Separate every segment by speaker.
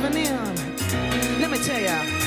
Speaker 1: living in. Let me tell you.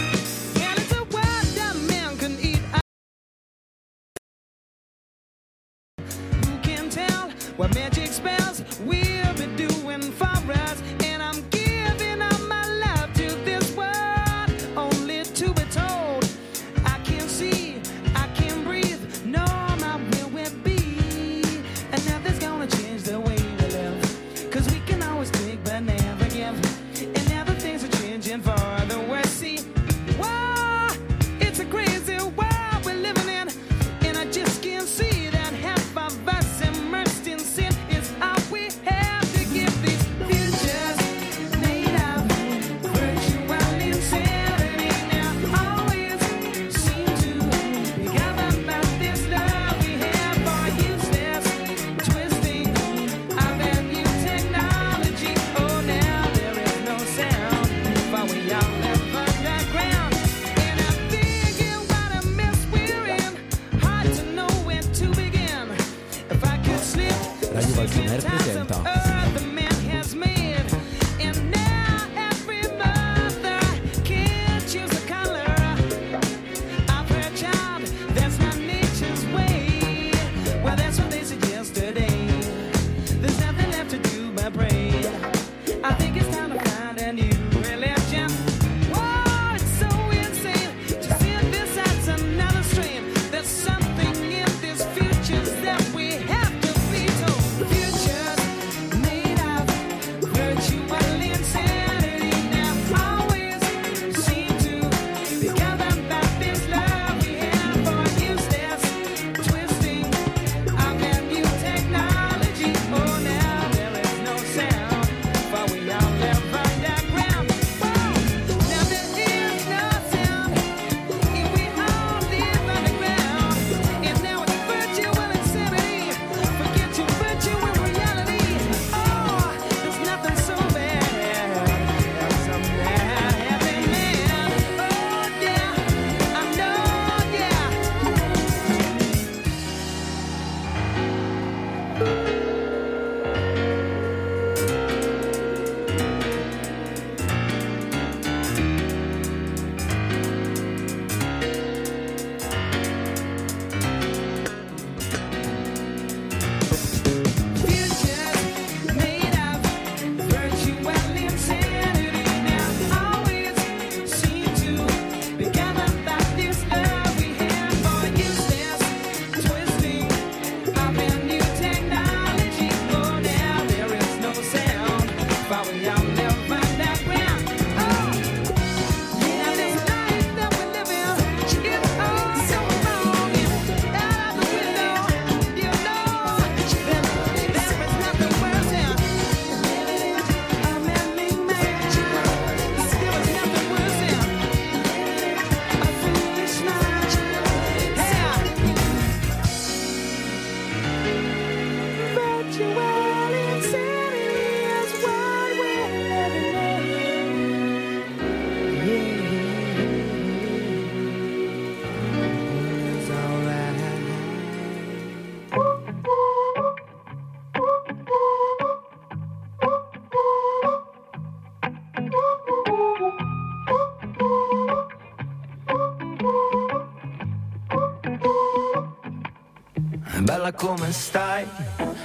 Speaker 2: come stai?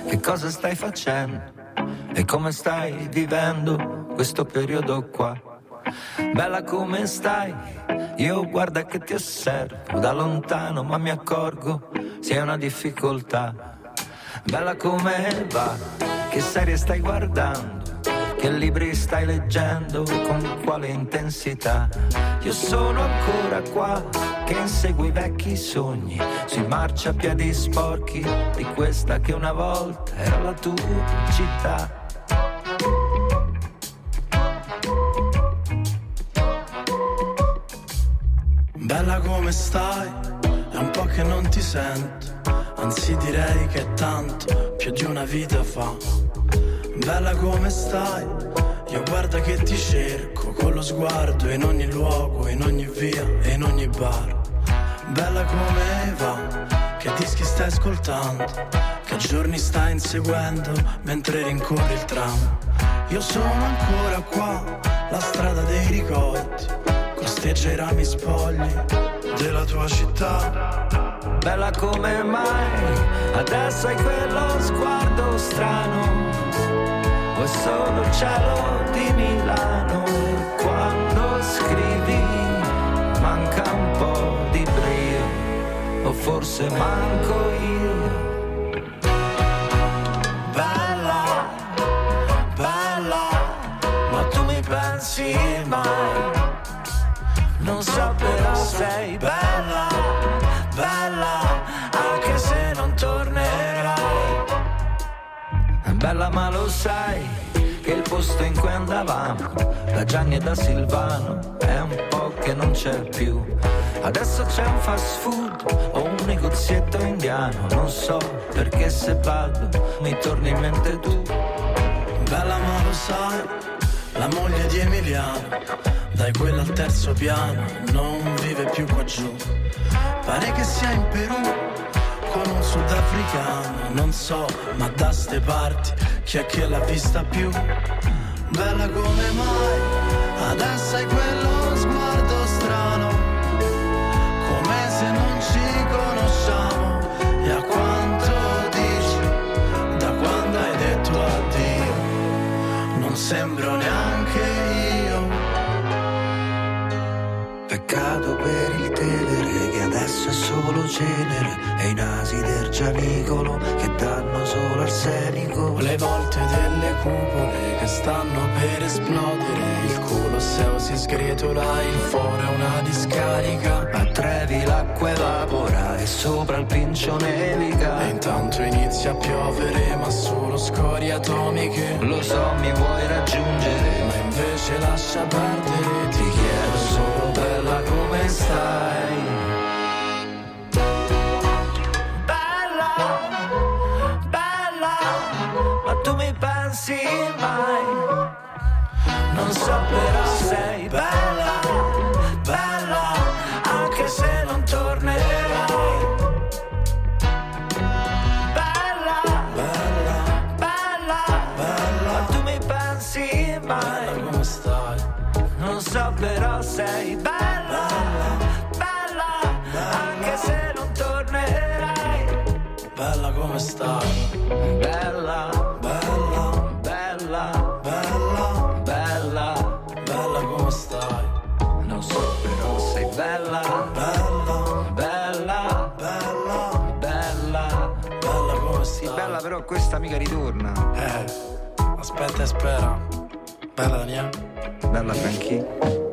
Speaker 2: Che cosa stai facendo? E come stai vivendo questo periodo qua? Bella come stai? Io guarda che ti osservo da lontano ma mi accorgo se è una difficoltà. Bella come va? Che serie stai guardando? Che libri stai leggendo? Con quale intensità? Io sono ancora qua che insegui vecchi sogni sui marciapiedi sporchi di questa che una volta era la tua città.
Speaker 3: Bella come stai, è un po' che non ti sento, anzi direi che è tanto, più di una vita fa. Bella come stai, io guarda che ti cerco, con lo sguardo in ogni luogo, in ogni via in ogni bar. Bella come va, che dischi stai ascoltando? Che giorni stai inseguendo mentre rincorri il tram? Io sono ancora qua, la strada dei ricordi. Costeggio i rami spogli della tua città.
Speaker 2: Bella come mai, adesso hai quello sguardo strano. Vuoi solo il cielo di Milano quando scrivi manca un po' di brio o forse manco io. Bella, bella, ma tu mi pensi mai? Non so però sei bella, bella, anche se non tornerai. Bella ma lo sai posto in cui andavamo, da Gianni e da Silvano, è un po' che non c'è più. Adesso c'è un fast food o un negozietto indiano, non so perché se vado mi torni in mente tu.
Speaker 3: Bella ma sai, la moglie di Emiliano, dai quella al terzo piano, non vive più qua giù. Pare che sia in Perù, con un sudafricano, non so, ma da ste parti, chi è che l'ha vista più? Bella come mai, adesso hai quello sguardo strano, come se non ci conosciamo, e a quanto dici, da quando hai detto addio non sembro neanche io.
Speaker 2: Peccato per solo cenere e i nasi del gianicolo che danno solo arsenico.
Speaker 3: Le volte delle cupole che stanno per esplodere, il colosseo si sgretola, il foro è una discarica.
Speaker 2: A Trevi l'acqua evapora e sopra il pincio nevica.
Speaker 3: E intanto inizia a piovere, ma solo scorie atomiche.
Speaker 2: Lo so, mi vuoi raggiungere,
Speaker 3: Ma invece lascia perdere, ti
Speaker 2: ti chiedo solo bella come stai. So però sei bella, bella, anche se non tornerai. Bella,
Speaker 3: bella,
Speaker 2: bella, ma tu mi pensi mai?
Speaker 3: come stai?
Speaker 2: Non so però sei bella, bella, anche se non tornerai.
Speaker 3: Bella come stai?
Speaker 2: Bella,
Speaker 3: Bella,
Speaker 2: questa mica ritorna.
Speaker 3: Eh, aspetta e spera. Bella Daniela?
Speaker 2: Bella Franchi.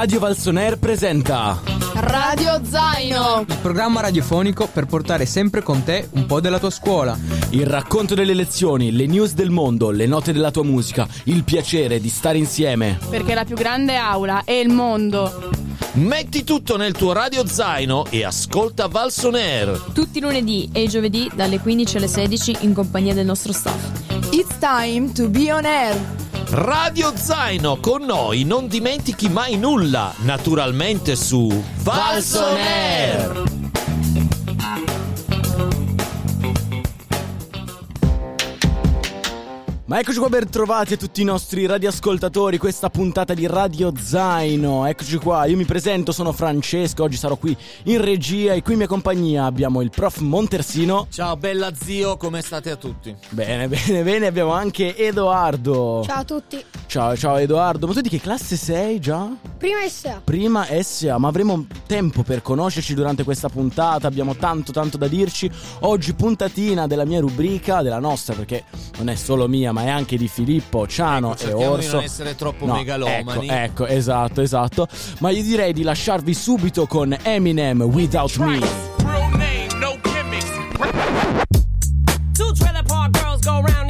Speaker 4: Radio Valsoner presenta
Speaker 5: Radio Zaino.
Speaker 6: Il programma radiofonico per portare sempre con te un po' della tua scuola.
Speaker 4: il racconto delle lezioni, le news del mondo, le note della tua musica, il piacere di stare insieme.
Speaker 5: Perché la più grande aula è il mondo.
Speaker 7: Metti tutto nel tuo radio zaino e ascolta Valsoner.
Speaker 8: Tutti i lunedì e i giovedì dalle 15 alle 16 in compagnia del nostro staff.
Speaker 5: It's time to be on air.
Speaker 7: Radio Zaino con noi, non dimentichi mai nulla. Naturalmente su Valsoner.
Speaker 4: Ma eccoci qua ben trovati a tutti i nostri radioascoltatori, questa puntata di Radio Zaino. Eccoci qua, io mi presento, sono Francesco, oggi sarò qui in regia e qui in mia compagnia abbiamo il prof Montersino.
Speaker 9: Ciao bella zio, come state a tutti?
Speaker 4: Bene, bene, bene, abbiamo anche Edoardo.
Speaker 10: Ciao a tutti.
Speaker 4: Ciao, ciao Edoardo, ma tu di che classe sei già?
Speaker 10: Prima SA.
Speaker 4: Prima SA, ma avremo tempo per conoscerci durante questa puntata, abbiamo tanto tanto da dirci. Oggi puntatina della mia rubrica, della nostra, perché non è solo mia, ma è anche di Filippo, Ciano
Speaker 9: Ecco,
Speaker 4: e Orso.
Speaker 9: di non essere troppo
Speaker 4: No,
Speaker 9: megalomani.
Speaker 4: Ecco, ecco, esatto, esatto. Ma io direi di lasciarvi subito con Eminem Without Me.
Speaker 11: Two trailer park girls go round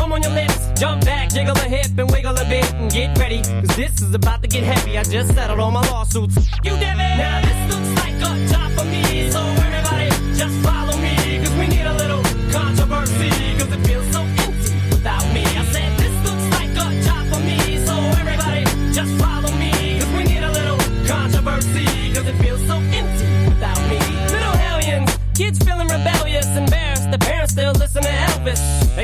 Speaker 11: come on your lips, jump back, jiggle a hip and wiggle a bit and get ready. Cause this is about to get heavy. I just settled all my lawsuits. You did it! Now this looks like a job for me, so everybody just follow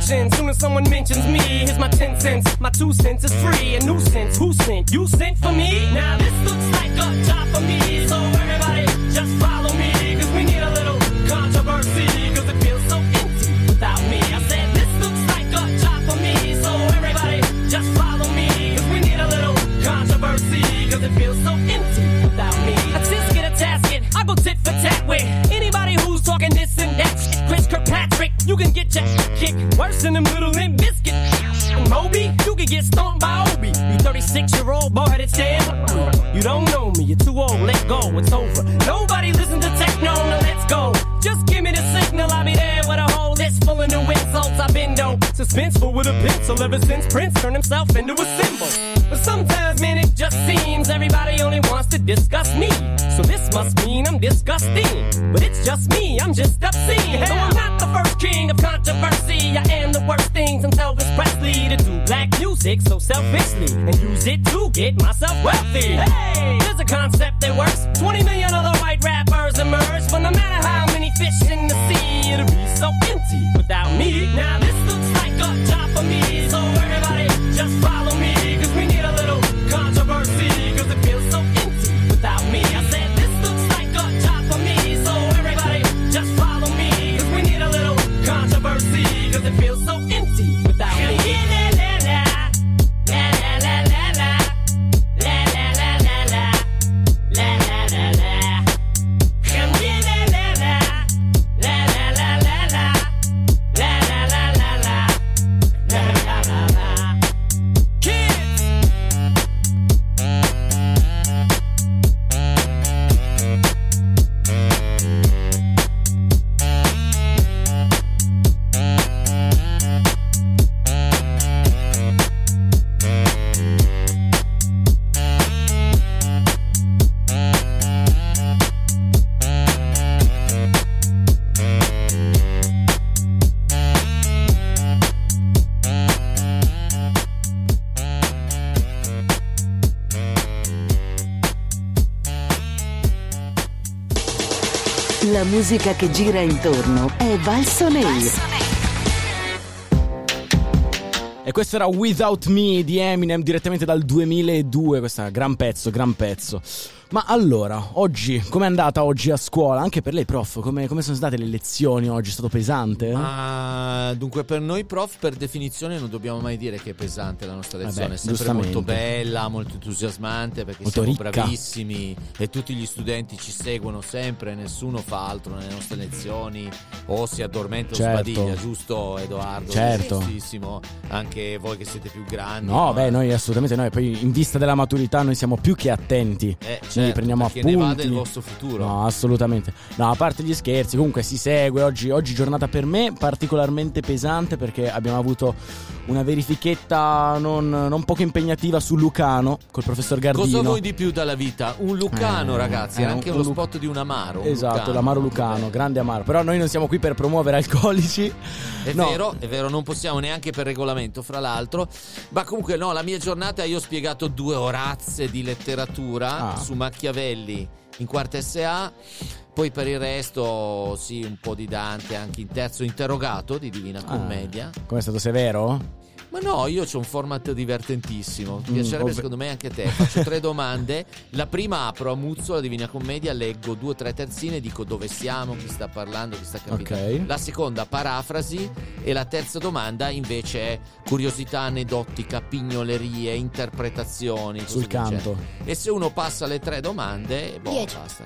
Speaker 11: Attention soon as someone mentions me. Here's my ten cents, my two cents is free. A nuisance, who sent? You sent for me? Now this looks like a job for me, so everybody just follow me. Cause we need a little controversy, cause it feels so empty without me. I said this looks like a job for me, so everybody just follow me. Cause we need a little controversy, cause it feels so empty without me. A tisket, a tasket, I go tit for tat with you can get your kicked worse than them little limp biscuit. Moby, you can get stomped by Obi. You 36 year old boy that's damn. You don't know me, you're too old, let go, it's over. Nobody listen to techno, now let's go. Just give me the signal, I'll be there with a whole list full of new insults. I've been though suspenseful with a pencil ever since Prince turned himself into a symbol. But sometimes, just seems everybody only wants to discuss me. So this must mean I'm disgusting. But it's just me, I'm just obscene. Though I'm not the first king of controversy, I am the worst thing since Elvis Presley to do black music so selfishly and use it to get myself wealthy. Hey, there's a concept that works. 20 million other white rappers emerge, but no matter how many fish in the sea, it'll be so empty without me. Now this looks like a job for me, so everybody just follow me.
Speaker 10: Musica che gira intorno è Valso Nero.
Speaker 4: E questo era Without Me di Eminem direttamente dal 2002, questo gran pezzo, gran pezzo. Ma allora, oggi, com'è andata oggi a scuola? Anche per lei, prof, come, come sono state le lezioni oggi? È stato pesante? eh?
Speaker 9: Ma dunque, per noi prof, per definizione, non dobbiamo mai dire che è pesante la nostra lezione.
Speaker 4: Vabbè,
Speaker 9: è sempre molto bella, molto entusiasmante perché
Speaker 4: Molto
Speaker 9: siamo
Speaker 4: ricca.
Speaker 9: bravissimi e tutti gli studenti ci seguono sempre. Nessuno fa altro nelle nostre lezioni o si addormenta o
Speaker 4: Certo.
Speaker 9: sbadiglia, giusto, Edoardo?
Speaker 4: Certo.
Speaker 9: Giustissimo. Anche voi che siete più grandi.
Speaker 4: No,
Speaker 9: ma-
Speaker 4: beh, noi assolutamente noi. Poi in vista della maturità noi siamo più che attenti.
Speaker 9: Eh,
Speaker 4: Quindi prendiamo appunti.
Speaker 9: ne va del vostro futuro.
Speaker 4: No, assolutamente. No, a parte gli scherzi, comunque si segue. Oggi, oggi giornata per me particolarmente pesante perché abbiamo avuto una verifichetta non, non poco impegnativa su Lucano col professor Gardino.
Speaker 9: Cosa vuoi di più dalla vita? Un Lucano,
Speaker 4: Eh,
Speaker 9: ragazzi.
Speaker 4: eh,
Speaker 9: Era anche
Speaker 4: un
Speaker 9: uno
Speaker 4: Lu-
Speaker 9: spot di un amaro. un
Speaker 4: Esatto,
Speaker 9: Lucano.
Speaker 4: l'amaro Lucano, grande amaro. Però noi non siamo qui per promuovere alcolici.
Speaker 9: È
Speaker 4: No.
Speaker 9: vero, è vero, non possiamo neanche per regolamento, fra l'altro. Ma comunque, no, la mia giornata io ho spiegato due orazze di letteratura
Speaker 4: Ah.
Speaker 9: su Machiavelli in quarta SA. Poi per il resto, sì, un po' di Dante anche in terzo interrogato di Divina
Speaker 4: Ah.
Speaker 9: Commedia.
Speaker 4: Come è stato severo?
Speaker 9: Ma no, io ho un format divertentissimo. Piacerebbe
Speaker 4: ovve-
Speaker 9: secondo me anche a te. Faccio tre domande. La prima apro a Muzzo, la Divina Commedia, leggo due o tre terzine, dico dove siamo, chi sta parlando, chi sta capitando.
Speaker 4: Ok.
Speaker 9: La seconda parafrasi e la terza domanda invece è curiosità aneddotica, pignolerie, interpretazioni.
Speaker 4: Sul canto.
Speaker 9: E se uno passa le tre domande, boh,
Speaker 12: Dieci.
Speaker 9: basta.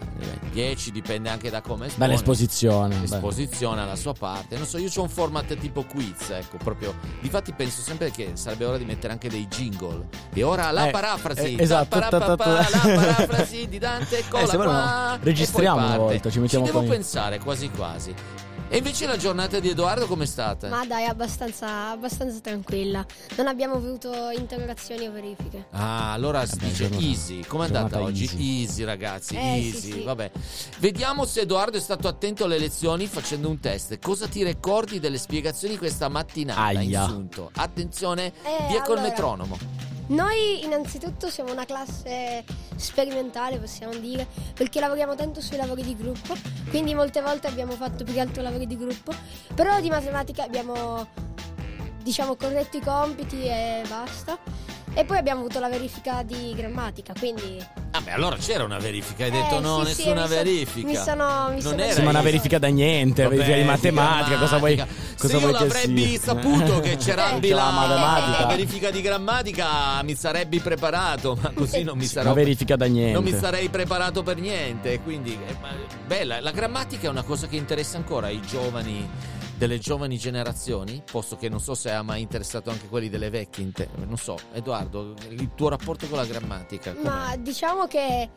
Speaker 9: Dieci dipende anche da come espone.
Speaker 4: Dall'esposizione.
Speaker 9: L'esposizione alla sua parte. Non so, io ho un format tipo quiz, ecco, proprio. Difatti penso sempre che sarebbe ora di mettere anche dei jingle. E ora la
Speaker 4: Eh,
Speaker 9: parafrasi.
Speaker 4: eh, esatto,
Speaker 9: la parafrasi di Dante, eccola
Speaker 4: se vuoi
Speaker 9: qua.
Speaker 4: registriamo una volta, ci mettiamo
Speaker 9: devo
Speaker 4: poi-
Speaker 9: pensare, quasi quasi. E invece la giornata di Edoardo com'è stata?
Speaker 12: Ma dai, abbastanza, abbastanza tranquilla. Non abbiamo avuto interrogazioni o verifiche.
Speaker 9: Ah, allora si
Speaker 4: Vabbè,
Speaker 9: dice
Speaker 4: giornata-
Speaker 9: easy. Com'è andata oggi?
Speaker 4: easy.
Speaker 9: Easy, ragazzi,
Speaker 12: Eh, sì,
Speaker 9: easy.
Speaker 12: sì.
Speaker 9: Vabbè. Vediamo se Edoardo è stato attento alle lezioni facendo un test. Cosa ti ricordi delle spiegazioni questa mattinata?
Speaker 4: Aia.
Speaker 9: Insunto. Attenzione,
Speaker 12: Eh,
Speaker 9: via col
Speaker 12: allora.
Speaker 9: metronomo.
Speaker 12: Noi innanzitutto siamo una classe sperimentale, possiamo dire, perché lavoriamo tanto sui lavori di gruppo, quindi molte volte abbiamo fatto più che altro lavori di gruppo, però di matematica abbiamo diciamo corretto i compiti e basta. E poi abbiamo avuto la verifica di grammatica, quindi
Speaker 9: Ah, beh, allora c'era una verifica. Hai
Speaker 12: Eh,
Speaker 9: detto no,
Speaker 12: sì, sì,
Speaker 9: nessuna
Speaker 12: mi so-
Speaker 9: verifica.
Speaker 12: mi sono- mi
Speaker 9: non
Speaker 12: sono-
Speaker 9: era
Speaker 4: Sì, ma una verifica da niente,
Speaker 9: Vabbè,
Speaker 4: verifica di matematica, cosa vuoi, cosa
Speaker 9: Se io
Speaker 4: vuoi che
Speaker 9: l'avrei
Speaker 4: sia?
Speaker 9: saputo che c'era
Speaker 4: Eh,
Speaker 9: la,
Speaker 4: la matematica.
Speaker 9: la verifica di grammatica, mi sarei preparato, ma così non mi sarò
Speaker 4: Una verifica da niente.
Speaker 9: Non mi sarei preparato per niente, quindi eh, ma- bella, la grammatica è una cosa che interessa ancora ai giovani delle giovani generazioni, posto che non so se ha mai interessato anche quelli delle vecchie, non so, Edoardo, il tuo rapporto con la grammatica. com'è?
Speaker 12: Ma diciamo che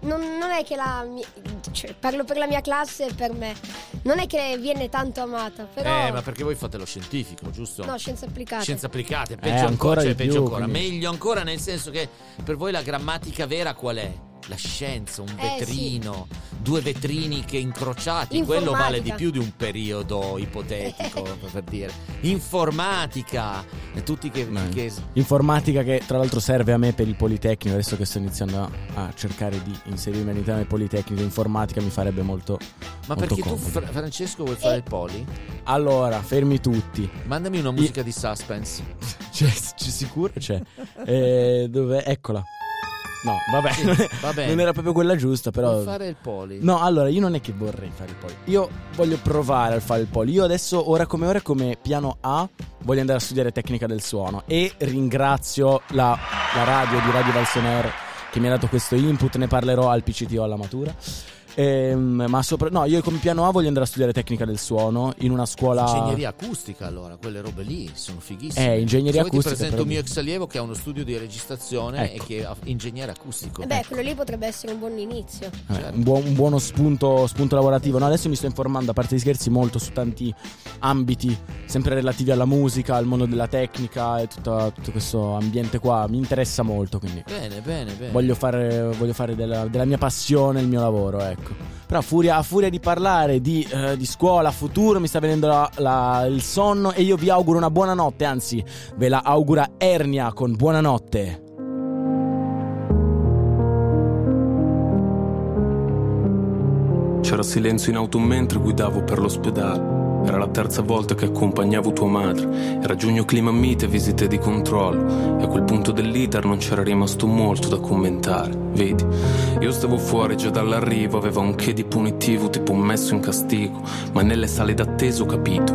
Speaker 12: non, non è che la mia, cioè, parlo per la mia classe e per me. Non è che viene tanto amata, però
Speaker 9: Eh, ma perché voi fate lo scientifico, giusto?
Speaker 12: no, scienze applicate.
Speaker 9: Scienze applicate,
Speaker 4: Eh,
Speaker 9: peggio
Speaker 4: ancora
Speaker 9: ancora, cioè
Speaker 4: di più,
Speaker 9: peggio ancora.
Speaker 4: quindi.
Speaker 9: Meglio ancora nel senso che per voi la grammatica vera qual è? La scienza, un
Speaker 12: Eh,
Speaker 9: vetrino, due vetrini che incrociati, quello vale di più di un periodo ipotetico, per dire. Informatica, e tutti che,
Speaker 4: Beh,
Speaker 9: che-
Speaker 4: Informatica che tra l'altro serve a me per il Politecnico, adesso che sto iniziando a, a cercare di inserirmi all'interno del Politecnico, informatica mi farebbe molto...
Speaker 9: Ma
Speaker 4: molto
Speaker 9: perché tu,
Speaker 4: comodo.
Speaker 9: Fra- Francesco, vuoi fare il poli?
Speaker 4: Allora, fermi tutti.
Speaker 9: Mandami una musica di suspense.
Speaker 4: C'è, c'è sicuro? C'è. Eh, dove? Eccola. No, vabbè,
Speaker 9: Sì,
Speaker 4: non, è-
Speaker 9: va
Speaker 4: non era proprio quella giusta, però...
Speaker 9: Vuoi fare il poli?
Speaker 4: No, allora, io non è che vorrei fare il poli. Io voglio provare a fare il poli. Io adesso, ora come ora, come piano A, voglio andare a studiare tecnica del suono. E ringrazio la, la radio di Radio Valsoner che mi ha dato questo input. Ne parlerò al PCTO alla matura. Ehm, ma sopra... No, io come piano A voglio andare a studiare tecnica del suono in una scuola...
Speaker 9: Ingegneria acustica, allora, quelle robe lì sono fighissime.
Speaker 4: Eh, ingegneria
Speaker 9: Se
Speaker 4: acustica,
Speaker 9: Ti presento
Speaker 4: però-
Speaker 9: un mio ex allievo che ha uno studio di registrazione
Speaker 4: Ecco.
Speaker 9: e che è ingegnere acustico.
Speaker 12: Eh beh, quello lì potrebbe essere un buon inizio.
Speaker 4: Eh, un, buon- un buono spunto, spunto lavorativo. No, adesso mi sto informando, a parte gli scherzi, molto su tanti ambiti, sempre relativi alla musica, al mondo della tecnica e tutta- tutto questo ambiente qua. Mi interessa molto, quindi
Speaker 9: Bene, bene, bene.
Speaker 4: voglio fare, voglio fare della, della mia passione il mio lavoro, ecco. Però a furia, a furia di parlare di, eh, di scuola, futuro, mi sta venendo la- la- il sonno e io vi auguro una buona notte, anzi, ve la augura Ernia con buonanotte.
Speaker 13: C'era silenzio in auto mentre guidavo per l'ospedale. Era la terza volta che accompagnavo tua madre. Era giugno clima mite, visite di controllo. E a quel punto dell'iter non c'era rimasto molto da commentare. Vedi, io stavo fuori già dall'arrivo, aveva un che di punitivo, tipo messo in castigo. Ma nelle sale d'attesa ho capito.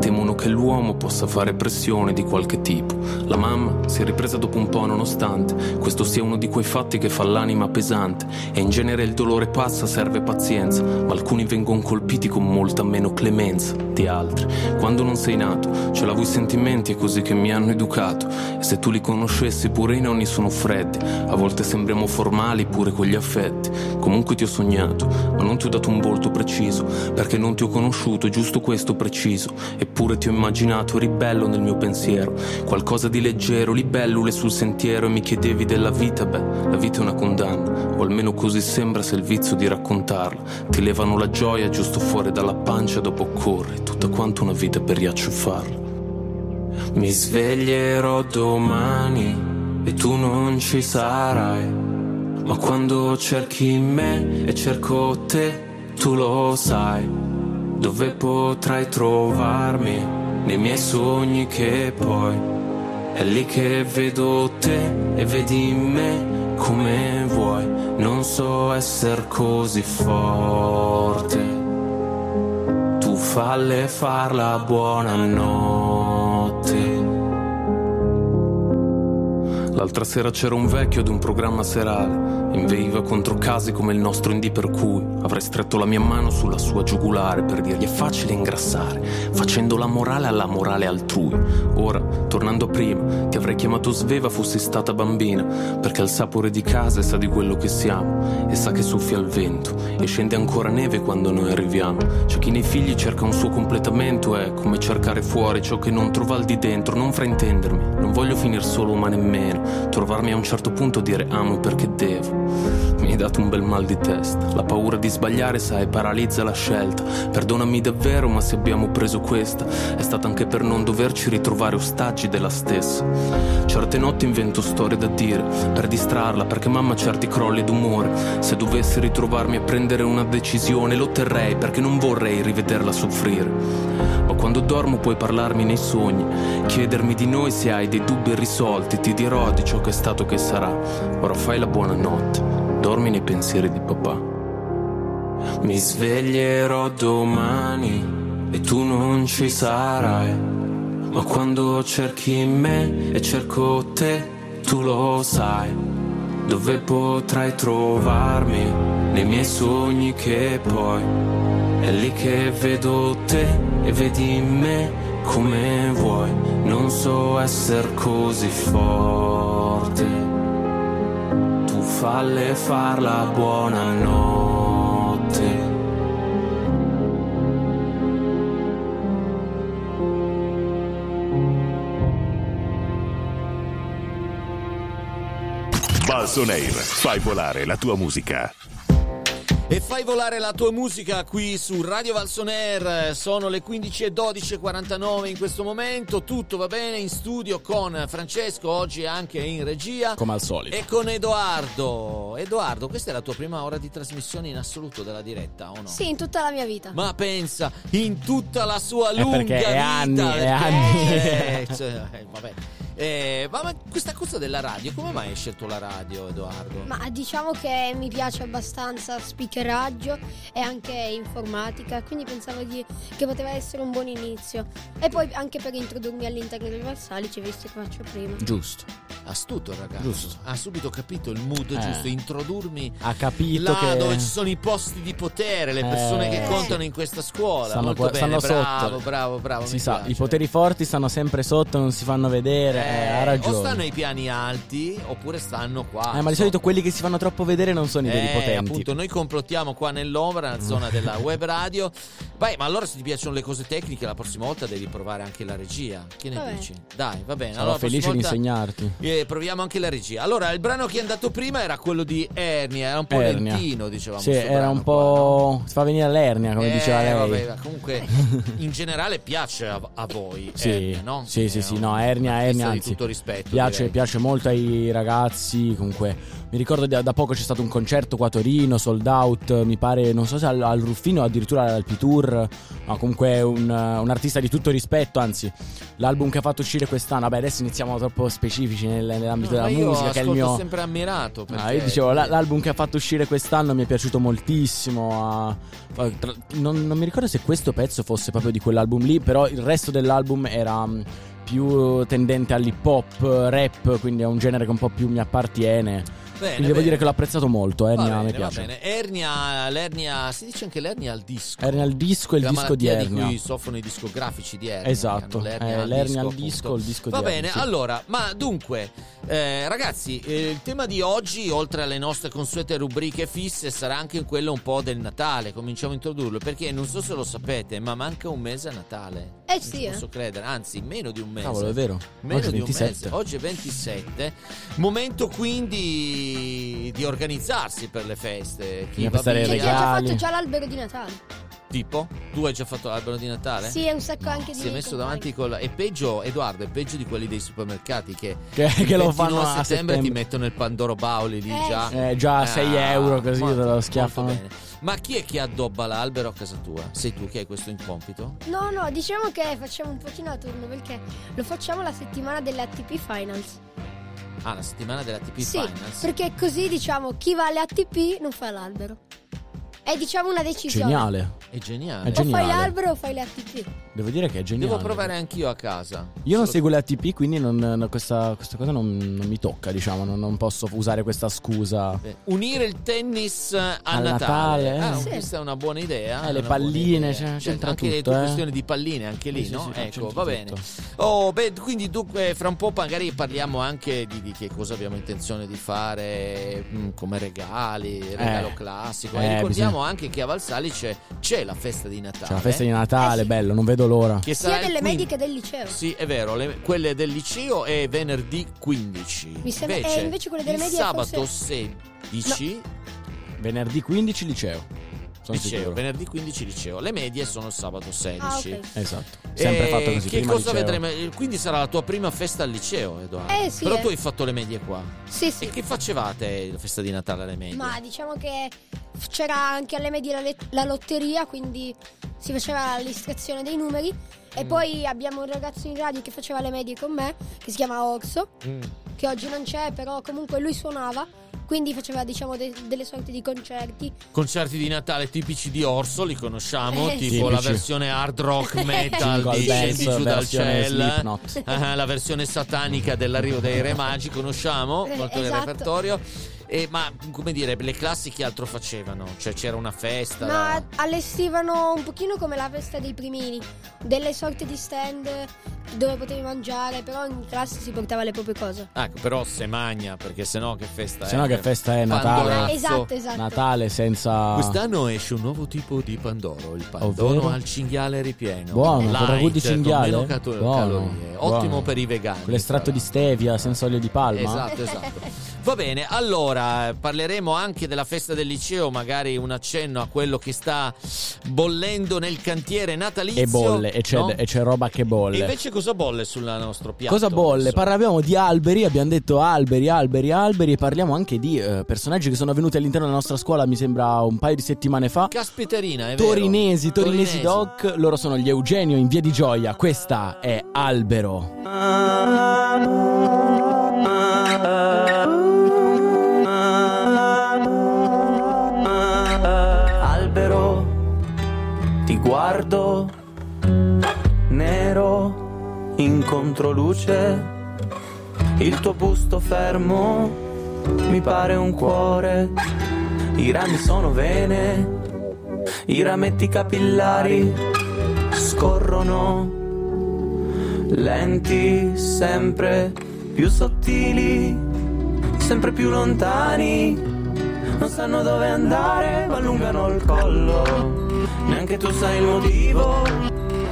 Speaker 13: Temono che l'uomo possa fare pressione di qualche tipo. La mamma si è ripresa dopo un po', nonostante questo sia uno di quei fatti che fa l'anima pesante. E in genere il dolore passa, serve pazienza. Ma alcuni vengono colpiti con molta meno clemenza di altri. Quando non sei nato, ce l'avevo i sentimenti, è così che mi hanno educato. E se tu li conoscessi, pure i nonni sono freddi. A volte sembriamo formali pure con gli affetti. Comunque ti ho sognato, ma non ti ho dato un volto preciso. Perché non ti ho conosciuto, giusto questo preciso. Eppure ti ho immaginato ribello nel mio pensiero. Qualcosa di leggero, libellule sul sentiero. E mi chiedevi della vita, beh, la vita è una condanna. O almeno così sembra se il vizio di raccontarla. Ti levano la gioia giusto fuori dalla pancia, dopo corri tutta quanto una vita per riacciuffarla. Mi sveglierò domani e tu non ci sarai. Ma quando cerchi me e cerco te, tu lo sai. Dove potrai trovarmi? Nei miei sogni che poi è lì che vedo te e vedi me come vuoi. Non so essere così forte. Falle far la buonanotte. L'altra sera c'era un vecchio di un programma serale. Inveiva contro casi come il nostro indie per cui avrei stretto la mia mano sulla sua giugulare per dirgli è facile ingrassare, facendo la morale alla morale altrui. Ora, tornando a prima, ti avrei chiamato sveva fossi stata bambina, perché al sapore di casa sa di quello che siamo e sa che soffia il vento e scende ancora neve quando noi arriviamo. C'è chi nei figli cerca un suo completamento, è come cercare fuori ciò che non trova al di dentro, non fraintendermi, non voglio finire solo ma nemmeno trovarmi a un certo punto dire amo perché devo. Mi hai dato un bel mal di testa, la paura di sbagliare sai paralizza la scelta. Perdonami davvero ma se abbiamo preso questa è stata anche per non doverci ritrovare ostaggi della stessa. Certe notti invento storie da dire per distrarla perché mamma ha certi crolli d'umore. Se dovessi ritrovarmi a prendere una decisione lo terrei perché non vorrei rivederla soffrire. Quando dormo puoi parlarmi nei sogni, chiedermi di noi se hai dei dubbi irrisolti, ti dirò di ciò che è stato che sarà. Ora fai la buonanotte, dormi nei pensieri di papà. Mi sveglierò domani e tu non ci sarai. Ma quando cerchi me e cerco te, tu lo sai. Dove potrai trovarmi nei miei sogni che poi è lì che vedo te e vedi me come vuoi. Non so essere così forte. Tu falle far la buonanotte.
Speaker 14: Balsonair, fai volare la tua musica.
Speaker 9: E fai volare la tua musica qui su Radio Valsoner. Sono le 15.12.49 in questo momento. Tutto va bene in studio con Francesco, oggi anche in regia.
Speaker 4: Come al solito.
Speaker 9: E con Edoardo. Edoardo, questa è la tua prima ora di trasmissione in assoluto della diretta, o no?
Speaker 12: Sì, in tutta la mia vita.
Speaker 9: Ma pensa, in tutta la sua lunga
Speaker 4: perché è
Speaker 9: vita.
Speaker 4: anni, è
Speaker 9: perché-
Speaker 4: anni.
Speaker 9: eh, cioè, eh, vabbè. Eh, ma, ma questa cosa della radio, come mai hai scelto la radio, Edoardo?
Speaker 12: Ma diciamo che mi piace abbastanza speakeraggio e anche informatica, quindi pensavo di- che poteva essere un buon inizio. E poi anche per introdurmi all'interno del Varsalice, visto che faccio prima.
Speaker 4: Giusto.
Speaker 9: Astuto, ragazzo.
Speaker 4: Giusto.
Speaker 9: Ha subito capito il mood
Speaker 4: Eh.
Speaker 9: giusto, introdurmi
Speaker 4: Ha capito
Speaker 9: là
Speaker 4: che
Speaker 9: dove ci sono i posti di potere, le persone
Speaker 4: Eh,
Speaker 9: che contano in questa scuola.
Speaker 4: stanno,
Speaker 9: Molto
Speaker 4: qua-
Speaker 9: bene,
Speaker 4: stanno
Speaker 9: bravo,
Speaker 4: sotto.
Speaker 9: bravo, bravo.
Speaker 4: Si
Speaker 9: mi
Speaker 4: sa,
Speaker 9: piace.
Speaker 4: i poteri forti stanno sempre sotto, non si fanno vedere. Eh, ha
Speaker 9: o
Speaker 4: ragione.
Speaker 9: stanno ai piani alti oppure stanno qua.
Speaker 4: Eh, ma di solito quelli che si fanno troppo vedere non sono i veri
Speaker 9: Eh,
Speaker 4: potenti.
Speaker 9: appunto, noi complottiamo qua nell'ombra, nella zona della web radio. Vai, ma allora se ti piacciono le cose tecniche, la prossima volta devi provare anche la regia. Che ne
Speaker 12: Vabbè.
Speaker 9: dici? Dai, va bene.
Speaker 4: Sarò
Speaker 9: allora,
Speaker 4: felice di insegnarti.
Speaker 9: eh, proviamo anche la regia. Allora, il brano che è andato prima era quello di Ernia, era un po'
Speaker 4: Ernia.
Speaker 9: lentino, dicevamo.
Speaker 4: Sì, era un
Speaker 9: qua,
Speaker 4: po'. Si fa venire l'ernia, come
Speaker 9: Eh,
Speaker 4: diceva lei.
Speaker 9: vabbè, comunque in generale piace a, a voi.
Speaker 4: Sì,
Speaker 9: Ernia, no?
Speaker 4: sì, sì, sì,
Speaker 9: un
Speaker 4: no, Ernia, Ernia, anzi,
Speaker 9: tutto rispetto.
Speaker 4: piace, piace molto ai ragazzi, comunque Mi ricordo da, da poco c'è stato un concerto qua a Torino, sold out, mi pare, non so se al, al Ruffino o addirittura al P-Tour, ma comunque è un, un artista di tutto rispetto, anzi l'album che ha fatto uscire quest'anno, vabbè adesso iniziamo troppo specifici nel- nell'ambito
Speaker 9: No,
Speaker 4: della musica, che è il mio...
Speaker 9: sempre ammirato.
Speaker 4: Ah,
Speaker 9: perché-
Speaker 4: io dicevo, la- l'album che ha fatto uscire quest'anno mi è piaciuto moltissimo. ah, tra- non, non mi ricordo se questo pezzo fosse proprio di quell'album lì, però il resto dell'album era più tendente all'hip hop, rap, quindi è un genere che un po' più mi appartiene.
Speaker 9: Bene,
Speaker 4: quindi devo
Speaker 9: bene.
Speaker 4: dire che l'ho apprezzato molto.
Speaker 9: Va
Speaker 4: Ernia me
Speaker 9: bene, va
Speaker 4: piace.
Speaker 9: bene. Ernia, l'ernia, si dice anche l'ernia al disco.
Speaker 4: Ernia al disco e il
Speaker 9: la
Speaker 4: disco di
Speaker 9: malattia
Speaker 4: Ernia.
Speaker 9: cui soffrono i discografici di Ernia.
Speaker 4: Esatto,
Speaker 9: hanno
Speaker 4: eh, l'ernia al
Speaker 9: appunto.
Speaker 4: disco, il disco
Speaker 9: Va
Speaker 4: di
Speaker 9: bene,
Speaker 4: Ernia, sì.
Speaker 9: allora, ma dunque, eh, ragazzi, eh, il tema di oggi, oltre alle nostre consuete rubriche fisse, sarà anche quello un po' del Natale. Cominciamo a introdurlo perché non so se lo sapete, ma manca un mese a Natale.
Speaker 12: Eh
Speaker 9: Non
Speaker 12: sì,
Speaker 9: ci
Speaker 12: eh.
Speaker 9: posso credere, anzi, meno di un mese.
Speaker 4: Cavolo, è vero.
Speaker 9: Meno
Speaker 4: Oggi è
Speaker 9: di
Speaker 4: 27.
Speaker 9: un mese. Oggi è 27. Momento quindi di organizzarsi per le feste. Chi
Speaker 4: Bisogna
Speaker 9: va
Speaker 4: fare i
Speaker 9: via-
Speaker 12: C'è chi ha già
Speaker 4: regali.
Speaker 12: fatto già l'albero di Natale.
Speaker 9: Tipo? Tu hai già fatto l'albero di Natale?
Speaker 12: Sì, è un sacco anche di
Speaker 9: Si è messo davanti con la... È peggio, Edoardo, è peggio di quelli dei supermercati che,
Speaker 4: Che-
Speaker 9: il
Speaker 4: che lo
Speaker 9: 29
Speaker 4: fanno a
Speaker 9: settembre,
Speaker 4: settembre.
Speaker 9: ti mettono il Pandoro Bauli lì
Speaker 12: Eh,
Speaker 9: già.
Speaker 12: sì.
Speaker 4: Eh, già 6 euro così te lo
Speaker 9: molto
Speaker 4: schiaffano.
Speaker 9: bene. Ma chi è che addobba l'albero a casa tua? Sei tu che hai questo incompito?
Speaker 12: No, no, diciamo che facciamo un pochino a turno perché lo facciamo la settimana delle ATP Finals.
Speaker 9: Ah, la settimana della TP
Speaker 12: Sì,
Speaker 9: Finals.
Speaker 12: perché così diciamo chi va alle ATP non fa l'albero. È diciamo una decisione.
Speaker 4: Geniale.
Speaker 9: È geniale.
Speaker 4: È
Speaker 12: O fai
Speaker 4: geniale.
Speaker 12: l'albero o fai le ATP.
Speaker 4: Devo dire che è geniale.
Speaker 9: Devo provare anch'io a casa.
Speaker 4: Io non seguo le ATP, quindi non- questa, questa cosa non, non mi tocca, diciamo, non, non posso usare questa scusa.
Speaker 9: Beh, Unire il tennis a
Speaker 4: Al
Speaker 9: Natale,
Speaker 4: Natale, eh.
Speaker 9: Ah,
Speaker 12: Sì.
Speaker 9: questa è una buona idea.
Speaker 4: Eh,
Speaker 9: è
Speaker 4: le palline,
Speaker 9: idea.
Speaker 4: c'è- c'entra
Speaker 9: anche le
Speaker 4: tutto,
Speaker 9: tue
Speaker 4: eh.
Speaker 9: questioni di palline, anche lì,
Speaker 4: Sì,
Speaker 9: no?
Speaker 4: sì,
Speaker 9: ecco, va bene.
Speaker 4: tutto.
Speaker 9: Oh, beh, quindi dunque, fra un po' magari parliamo anche di, di che cosa abbiamo intenzione di fare mm, come regali, regalo
Speaker 4: Eh.
Speaker 9: classico.
Speaker 4: Eh,
Speaker 9: e ricordiamo
Speaker 4: bisogna-
Speaker 9: anche che a Valsali c'è, c'è la festa di Natale.
Speaker 4: C'è la festa di Natale,
Speaker 12: Eh sì.
Speaker 4: bello, non vedo l'ora.
Speaker 9: Che sarà
Speaker 12: Sia
Speaker 9: il
Speaker 12: delle
Speaker 9: 15
Speaker 12: medie che del liceo.
Speaker 9: Sì, è vero, le- quelle del liceo è venerdì 15.
Speaker 12: Mi sembra- eh, invece quelle delle
Speaker 9: il
Speaker 12: medie
Speaker 9: sabato
Speaker 12: forse-
Speaker 9: 16
Speaker 4: Venerdì 15 liceo. Sono
Speaker 9: liceo,
Speaker 4: sicuro.
Speaker 9: venerdì 15 liceo. Le medie sono il sabato 16.
Speaker 12: Ah, ok.
Speaker 4: Esatto. Sempre
Speaker 9: E
Speaker 4: fatto così.
Speaker 9: Che
Speaker 4: prima
Speaker 9: cosa
Speaker 4: liceo.
Speaker 9: vedremo? Quindi sarà la tua prima festa al liceo, Edoardo.
Speaker 12: Eh, sì,
Speaker 9: Però
Speaker 12: eh.
Speaker 9: tu hai fatto le medie qua.
Speaker 12: Sì, sì.
Speaker 9: E che facevate la festa di Natale alle medie?
Speaker 12: Ma diciamo che c'era anche alle medie la, le- la lotteria, quindi si faceva l'istrazione dei numeri. E
Speaker 9: Mm.
Speaker 12: poi abbiamo un ragazzo in radio che faceva le medie con me, che si chiama Orso,
Speaker 9: Mm.
Speaker 12: che oggi non c'è, però comunque lui suonava. Quindi faceva, diciamo, de- delle sorti di concerti.
Speaker 9: Concerti di Natale tipici di Orso, li conosciamo,
Speaker 12: Eh,
Speaker 9: tipo
Speaker 4: sì.
Speaker 9: la
Speaker 4: Tipici.
Speaker 9: versione hard rock metal di Scendi giù dal cielo, la versione satanica dell'arrivo dei Re Magi, conosciamo
Speaker 12: Eh,
Speaker 9: molto del
Speaker 12: esatto.
Speaker 9: repertorio. E, ma come dire, le classi che altro facevano? Cioè c'era una festa?
Speaker 12: Ma allestivano un pochino come la festa dei primini, delle sorte di stand dove potevi mangiare, però in classe si portava le proprie cose.
Speaker 9: Ecco, però se magna, perché sennò che festa
Speaker 4: Se no
Speaker 9: è?
Speaker 4: che festa è Natale?
Speaker 9: Pandorazzo.
Speaker 12: Esatto, esatto.
Speaker 4: Natale senza.
Speaker 9: Quest'anno esce un nuovo tipo di Pandoro, il Pandoro
Speaker 4: Ovvero?
Speaker 9: al cinghiale ripieno.
Speaker 4: Buono, con
Speaker 9: Light,
Speaker 4: ragù di cinghiale.
Speaker 9: meno cato-
Speaker 4: Buono,
Speaker 9: calorie. Ottimo
Speaker 4: buono.
Speaker 9: per i vegani.
Speaker 4: Con l'estratto di stevia senza olio di palma.
Speaker 9: Esatto, esatto. Va bene, allora parleremo anche della festa del liceo, magari un accenno a quello che sta bollendo nel cantiere natalizio.
Speaker 4: E bolle, e c'è,
Speaker 9: no?
Speaker 4: e c'è roba che
Speaker 9: E
Speaker 4: bolle.
Speaker 9: invece cosa bolle sul nostro piatto?
Speaker 4: Cosa bolle? Parlavamo di alberi, abbiamo detto alberi, alberi, alberi e parliamo anche di eh, personaggi che sono venuti all'interno della nostra scuola, mi sembra un paio di settimane fa.
Speaker 9: Caspiterina, è vero.
Speaker 4: Torinesi, Torinesi,
Speaker 9: Torinesi.
Speaker 4: Doc, loro sono gli Eugenio in via di Gioia, questa è Albero.
Speaker 3: Albero, ti guardo, nero in controluce, il tuo busto fermo mi pare un cuore, i rami sono vene, i rametti capillari scorrono, lenti, sempre più sottili, sempre più lontani non sanno dove andare, ma allungano il collo. Neanche tu sai il motivo,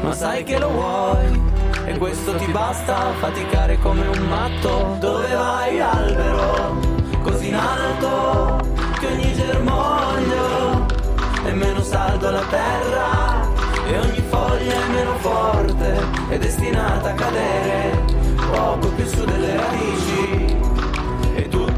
Speaker 3: ma sai che lo vuoi. E questo ti basta faticare come un matto. Dove vai, albero? Così in alto che ogni germoglio è meno saldo alla terra. E ogni foglia è meno forte, è destinata a cadere poco più su delle radici.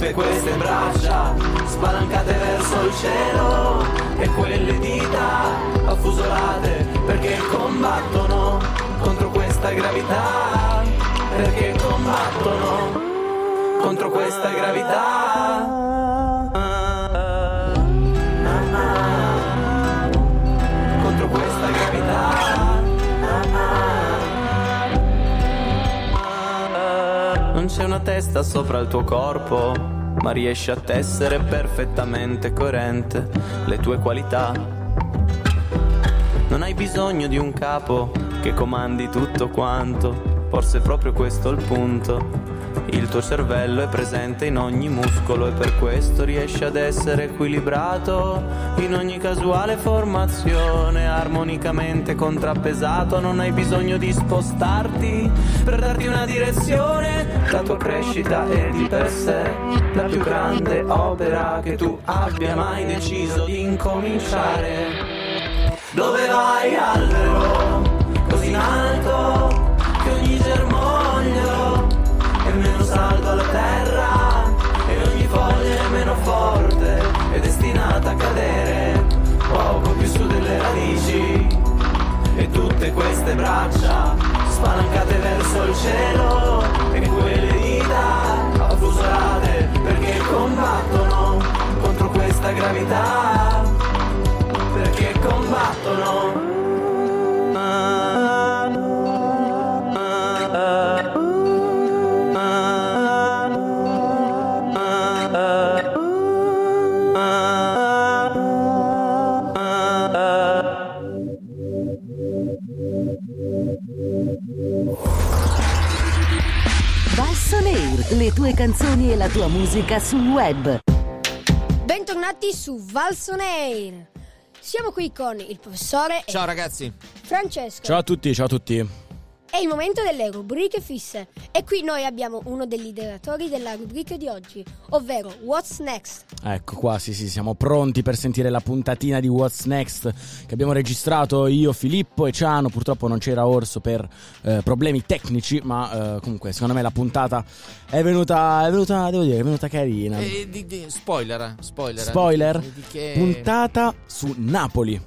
Speaker 3: Tutte
Speaker 15: queste braccia spalancate verso il cielo e quelle dita affusolate perché combattono contro questa gravità, perché combattono contro questa gravità. C'è una testa sopra il tuo corpo, ma riesci a tessere perfettamente coerente le tue qualità. Non hai bisogno di un capo che comandi tutto quanto, forse è proprio questo il punto. Il tuo cervello è presente in ogni muscolo e per questo riesci ad essere equilibrato in ogni casuale formazione, armonicamente contrappesato. Non hai bisogno di spostarti per darti una direzione. La tua crescita è di per sé la più grande opera che tu abbia mai deciso di incominciare. Dove vai albero, così in alto, queste braccia spalancate verso il cielo e quelle dita affusolate perché combattono contro questa gravità perché combattono.
Speaker 10: Canzoni e la tua musica sul web.
Speaker 12: Bentornati su Valson Air. Siamo qui con il professore
Speaker 9: Ciao ragazzi.
Speaker 12: Francesco.
Speaker 4: Ciao a tutti, ciao a tutti.
Speaker 12: È il momento delle rubriche fisse e qui noi abbiamo uno degli idolatori della rubrica di oggi, ovvero What's Next.
Speaker 4: Ecco qua, sì sì, siamo pronti per sentire la puntatina di What's Next che abbiamo registrato io, Filippo e Ciano. Purtroppo non c'era Orso per eh, problemi tecnici, ma eh, comunque secondo me la puntata è venuta, è venuta, devo dire, è venuta carina.
Speaker 9: Eh, di- di- spoiler, spoiler.
Speaker 4: Spoiler,
Speaker 9: Di, di che...
Speaker 4: puntata su Napoli.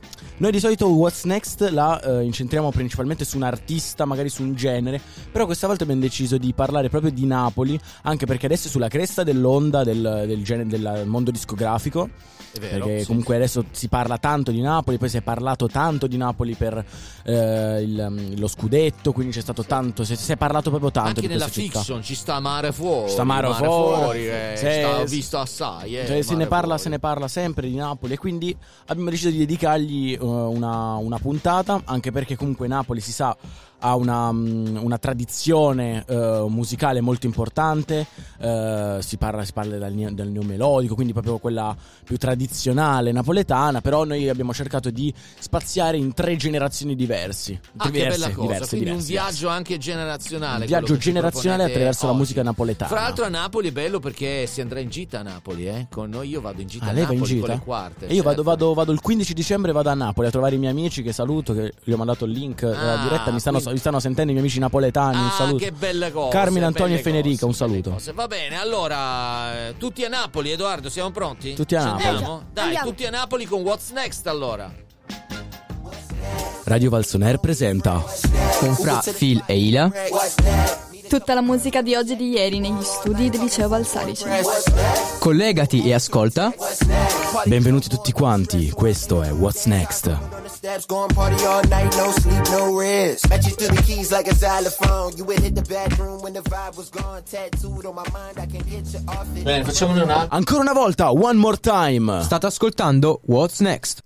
Speaker 4: Noi di solito What's Next la eh, incentriamo principalmente su un artista, magari su un genere, però questa volta abbiamo deciso di parlare proprio di Napoli, anche perché adesso è sulla cresta dell'onda del, del genere- del mondo discografico.
Speaker 9: È vero,
Speaker 4: perché
Speaker 9: sì.
Speaker 4: comunque adesso si parla tanto di Napoli, poi si è parlato tanto di Napoli per eh, il- lo scudetto, quindi c'è stato tanto, si, si è parlato proprio tanto
Speaker 9: Anche
Speaker 4: di
Speaker 9: nella
Speaker 4: questa città.
Speaker 9: fiction ci sta mare fuori.
Speaker 4: Ci sta mare fuori.
Speaker 9: eh,
Speaker 4: Sì,
Speaker 9: sta
Speaker 4: sì.
Speaker 9: visto assai. Eh,
Speaker 4: Cioè, se, ne
Speaker 9: mare
Speaker 4: parla,
Speaker 9: fuori.
Speaker 4: se ne parla sempre di Napoli e quindi abbiamo deciso di dedicargli eh, una, una puntata, anche perché comunque Napoli si sa ha una, mm, una tradizione eh, musicale molto importante, eh, si parla, si parla del, del neomelodico, quindi proprio quella più tradizionale napoletana, però noi abbiamo cercato di spaziare in tre generazioni diversi.
Speaker 9: Ah,
Speaker 4: diverse,
Speaker 9: bella cosa.
Speaker 4: diverse,
Speaker 9: Quindi
Speaker 4: diverse,
Speaker 9: un viaggio anche generazionale.
Speaker 4: Un viaggio generazionale attraverso la
Speaker 9: oggi.
Speaker 4: musica napoletana.
Speaker 9: Fra l'altro a Napoli è bello perché si andrà in gita a Napoli, eh? Con noi io vado in gita
Speaker 4: Ah,
Speaker 9: a
Speaker 4: lei va in
Speaker 9: Napoli
Speaker 4: gita?
Speaker 9: con le quarte.
Speaker 4: E io vado,
Speaker 9: certo.
Speaker 4: vado- vado il 15 dicembre vado a Napoli a trovare i miei amici che saluto, che gli ho mandato il link della
Speaker 9: Ah,
Speaker 4: diretta, mi stanno,
Speaker 9: quindi-
Speaker 4: mi stanno sentendo i miei amici napoletani, un
Speaker 9: Ah,
Speaker 4: saluto.
Speaker 9: che belle cose.
Speaker 4: Carmine, Antonio e Federica,
Speaker 9: cose,
Speaker 4: un saluto.
Speaker 9: Va bene, allora, eh, tutti a Napoli, Edoardo, siamo pronti?
Speaker 4: Tutti a
Speaker 9: Ci
Speaker 4: Napoli.
Speaker 9: andiamo?
Speaker 12: Eh
Speaker 9: Dai,
Speaker 12: andiamo.
Speaker 9: tutti a Napoli con What's Next allora.
Speaker 4: Radio Valsoner presenta
Speaker 6: Con Fra, Phil e Ila
Speaker 5: Tutta la musica di oggi e di ieri negli studi del liceo Valsarici.
Speaker 6: Collegati e ascolta
Speaker 4: Benvenuti tutti quanti, questo è What's Next.
Speaker 16: Steps going party all night, no sleep, no rest. Match you to the keys like a xylophone. You would hit the bedroom when the vibe was gone. Tattooed on my mind, I can't get you off it.
Speaker 9: Bene, facciamone un altro.
Speaker 4: Ancora una volta, one more time.
Speaker 6: State ascoltando What's Next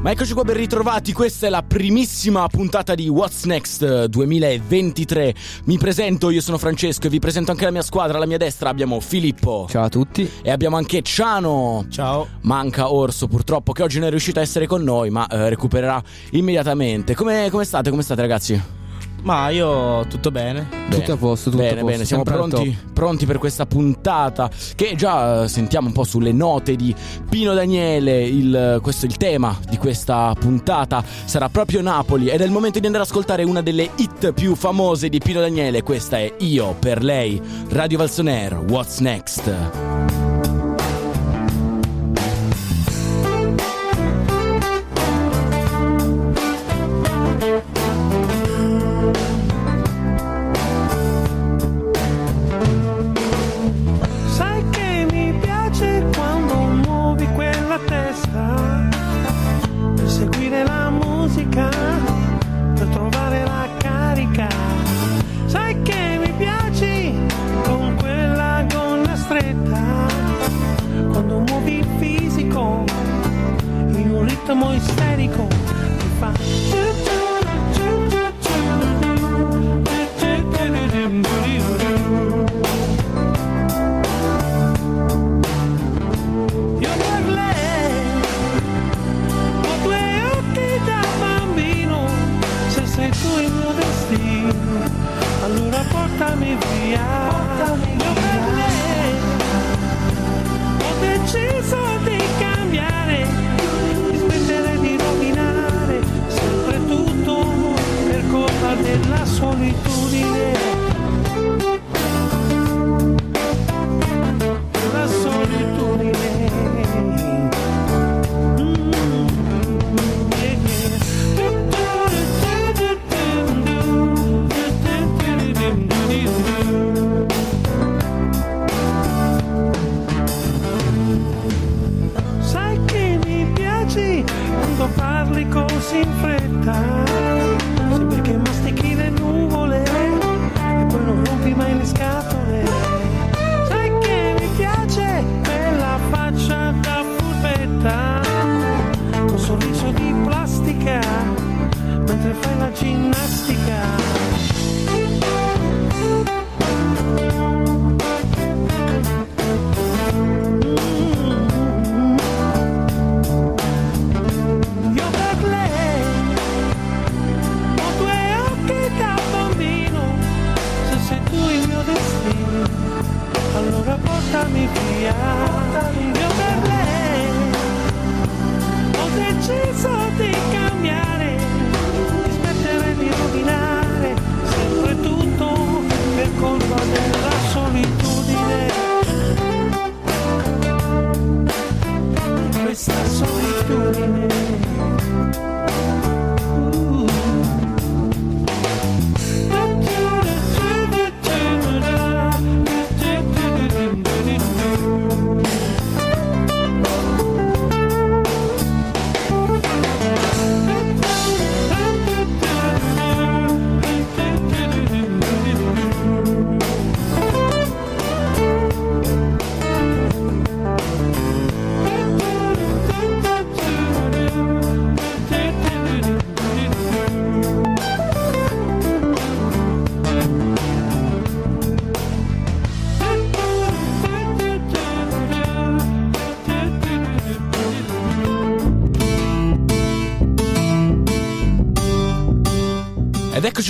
Speaker 4: Ma eccoci qua ben ritrovati, questa è la primissima puntata di What's Next eh, 2023. Mi presento, io sono Francesco e vi presento anche la mia squadra. Alla mia destra abbiamo Filippo.
Speaker 6: Ciao a tutti
Speaker 4: E abbiamo anche Ciano.
Speaker 17: Ciao.
Speaker 4: Manca Orso purtroppo che oggi non è riuscito a essere con noi, ma eh, recupererà immediatamente. Come, come state? Come state ragazzi?
Speaker 17: Ma io tutto bene.
Speaker 6: Tutto a posto, tutto
Speaker 18: bene,
Speaker 6: a posto.
Speaker 18: bene, siamo pronti, pronti per questa puntata che già eh, sentiamo un po' sulle note di Pino Daniele. Il, questo è il tema di questa puntata. Sarà proprio Napoli ed è il momento di andare ad ascoltare una delle hit più famose di Pino Daniele. Questa è Io per lei, Radio Valsoner. What's next?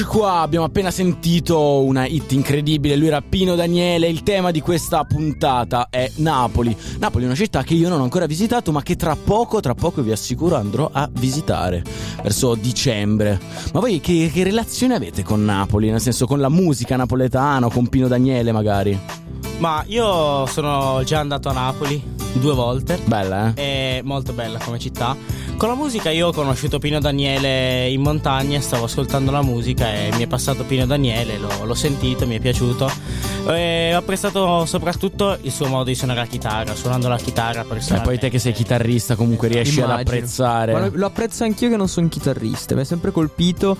Speaker 18: Eccoci qua, abbiamo appena sentito una hit incredibile, lui era Pino Daniele, il tema di questa puntata è Napoli. Napoli è una città che io non ho ancora visitato ma che tra poco, tra poco vi assicuro andrò a visitare, verso dicembre. Ma voi che, che relazione avete con Napoli? Nel senso con la musica napoletana o con Pino Daniele magari?
Speaker 17: Ma io sono già andato a Napoli due volte.
Speaker 18: Bella,
Speaker 17: eh? È molto bella come città. Con la musica io ho conosciuto Pino Daniele in montagna, stavo ascoltando la musica e mi è passato Pino Daniele, l'ho, l'ho sentito, mi è piaciuto. E ho apprezzato soprattutto il suo modo di suonare la chitarra, suonando la chitarra
Speaker 18: E
Speaker 17: personalmente.
Speaker 18: poi te che sei chitarrista comunque riesci ad
Speaker 6: Immagino.
Speaker 18: apprezzare.
Speaker 6: Ma lo, lo apprezzo anch'io che non sono chitarrista, mi ha sempre colpito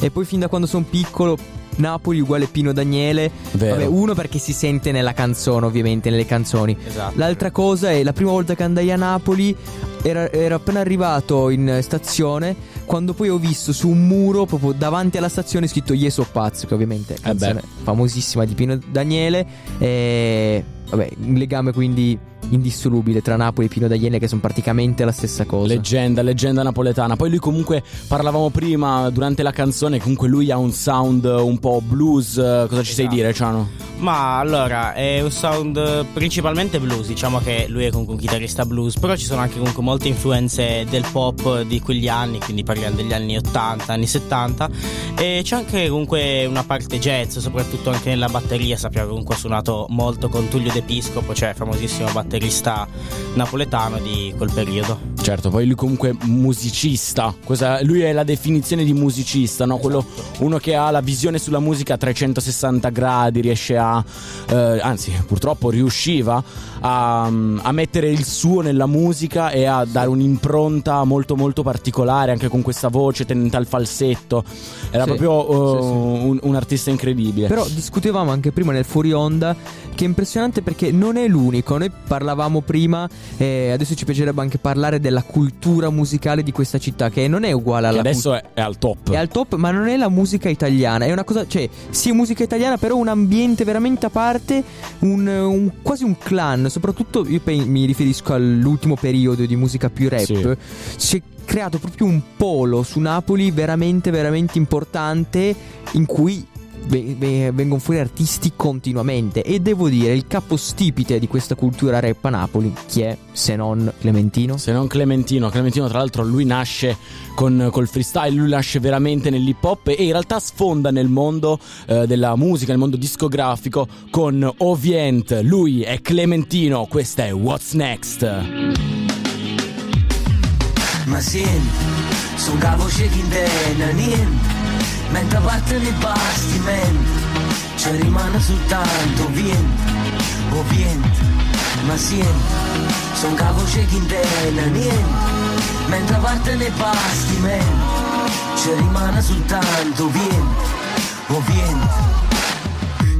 Speaker 6: e poi fin da quando sono piccolo Napoli uguale Pino Daniele. Vabbè, uno perché si sente nella canzone, ovviamente, nelle canzoni.
Speaker 17: Esatto.
Speaker 6: L'altra cosa è la prima volta che andai a Napoli era, ero appena arrivato in stazione quando poi ho visto su un muro proprio davanti alla stazione scritto Io so pazzo, che ovviamente è canzone famosissima di Pino Daniele. E vabbè, un legame quindi indissolubile tra Napoli e Pino Daniele che sono praticamente la stessa cosa.
Speaker 4: Leggenda, leggenda napoletana. Poi lui comunque parlavamo prima durante la canzone, comunque lui ha un sound un po' blues. Cosa ci sai
Speaker 17: Esatto.
Speaker 4: dire, Ciano?
Speaker 17: Ma allora è un sound principalmente blues, diciamo che lui è comunque un chitarrista blues, però ci sono anche comunque molte influenze del pop di quegli anni, quindi parliamo degli anni 80, anni 70 e c'è anche comunque una parte jazz, soprattutto anche nella batteria, sappiamo che comunque ha suonato molto con Tullio De Piscopo, cioè famosissimo batterista napoletano di quel periodo.
Speaker 4: Certo, poi lui comunque musicista. Cosa- lui è la definizione di musicista, no? Quello, uno che ha la visione sulla musica a 360 gradi, riesce a. eh, anzi, purtroppo riusciva a, a mettere il suo nella musica e a dare un'impronta molto molto particolare, anche con questa voce tendente al falsetto. Era
Speaker 6: Sì,
Speaker 4: proprio eh,
Speaker 6: sì, sì.
Speaker 4: Un, un artista incredibile.
Speaker 6: Però discutevamo anche prima nel fuori onda che è impressionante perché non è l'unico. Noi parlavamo prima, e adesso ci piacerebbe anche parlare della cultura musicale di questa città, che non è uguale
Speaker 4: Che
Speaker 6: alla
Speaker 4: adesso
Speaker 6: cult-
Speaker 4: è, al top.
Speaker 6: È al top, ma non è la musica italiana. È una cosa, cioè, sì, musica italiana, però un ambiente veramente a parte, un, un- quasi un clan. Soprattutto io pe- mi riferisco all'ultimo periodo di musica più rap.
Speaker 4: Sì.
Speaker 6: Si è creato proprio un polo su Napoli veramente, veramente importante in cui vengono fuori artisti continuamente. E devo dire, il capostipite di questa cultura rap a Napoli, chi è se non Clementino?
Speaker 4: Se non Clementino, Clementino tra l'altro lui nasce con, col freestyle, lui nasce veramente nell'hip hop e in realtà sfonda nel mondo eh, della musica, nel mondo discografico con Ovient, lui è Clementino, questa è What's Next.
Speaker 19: Ma senti, son ca voce che intena niente Mentre partono i bastimenti Ci rimane soltanto vento O vento Ma senti, son ca voce che intena niente Mentre partono i bastimenti Ci rimane soltanto vento O vento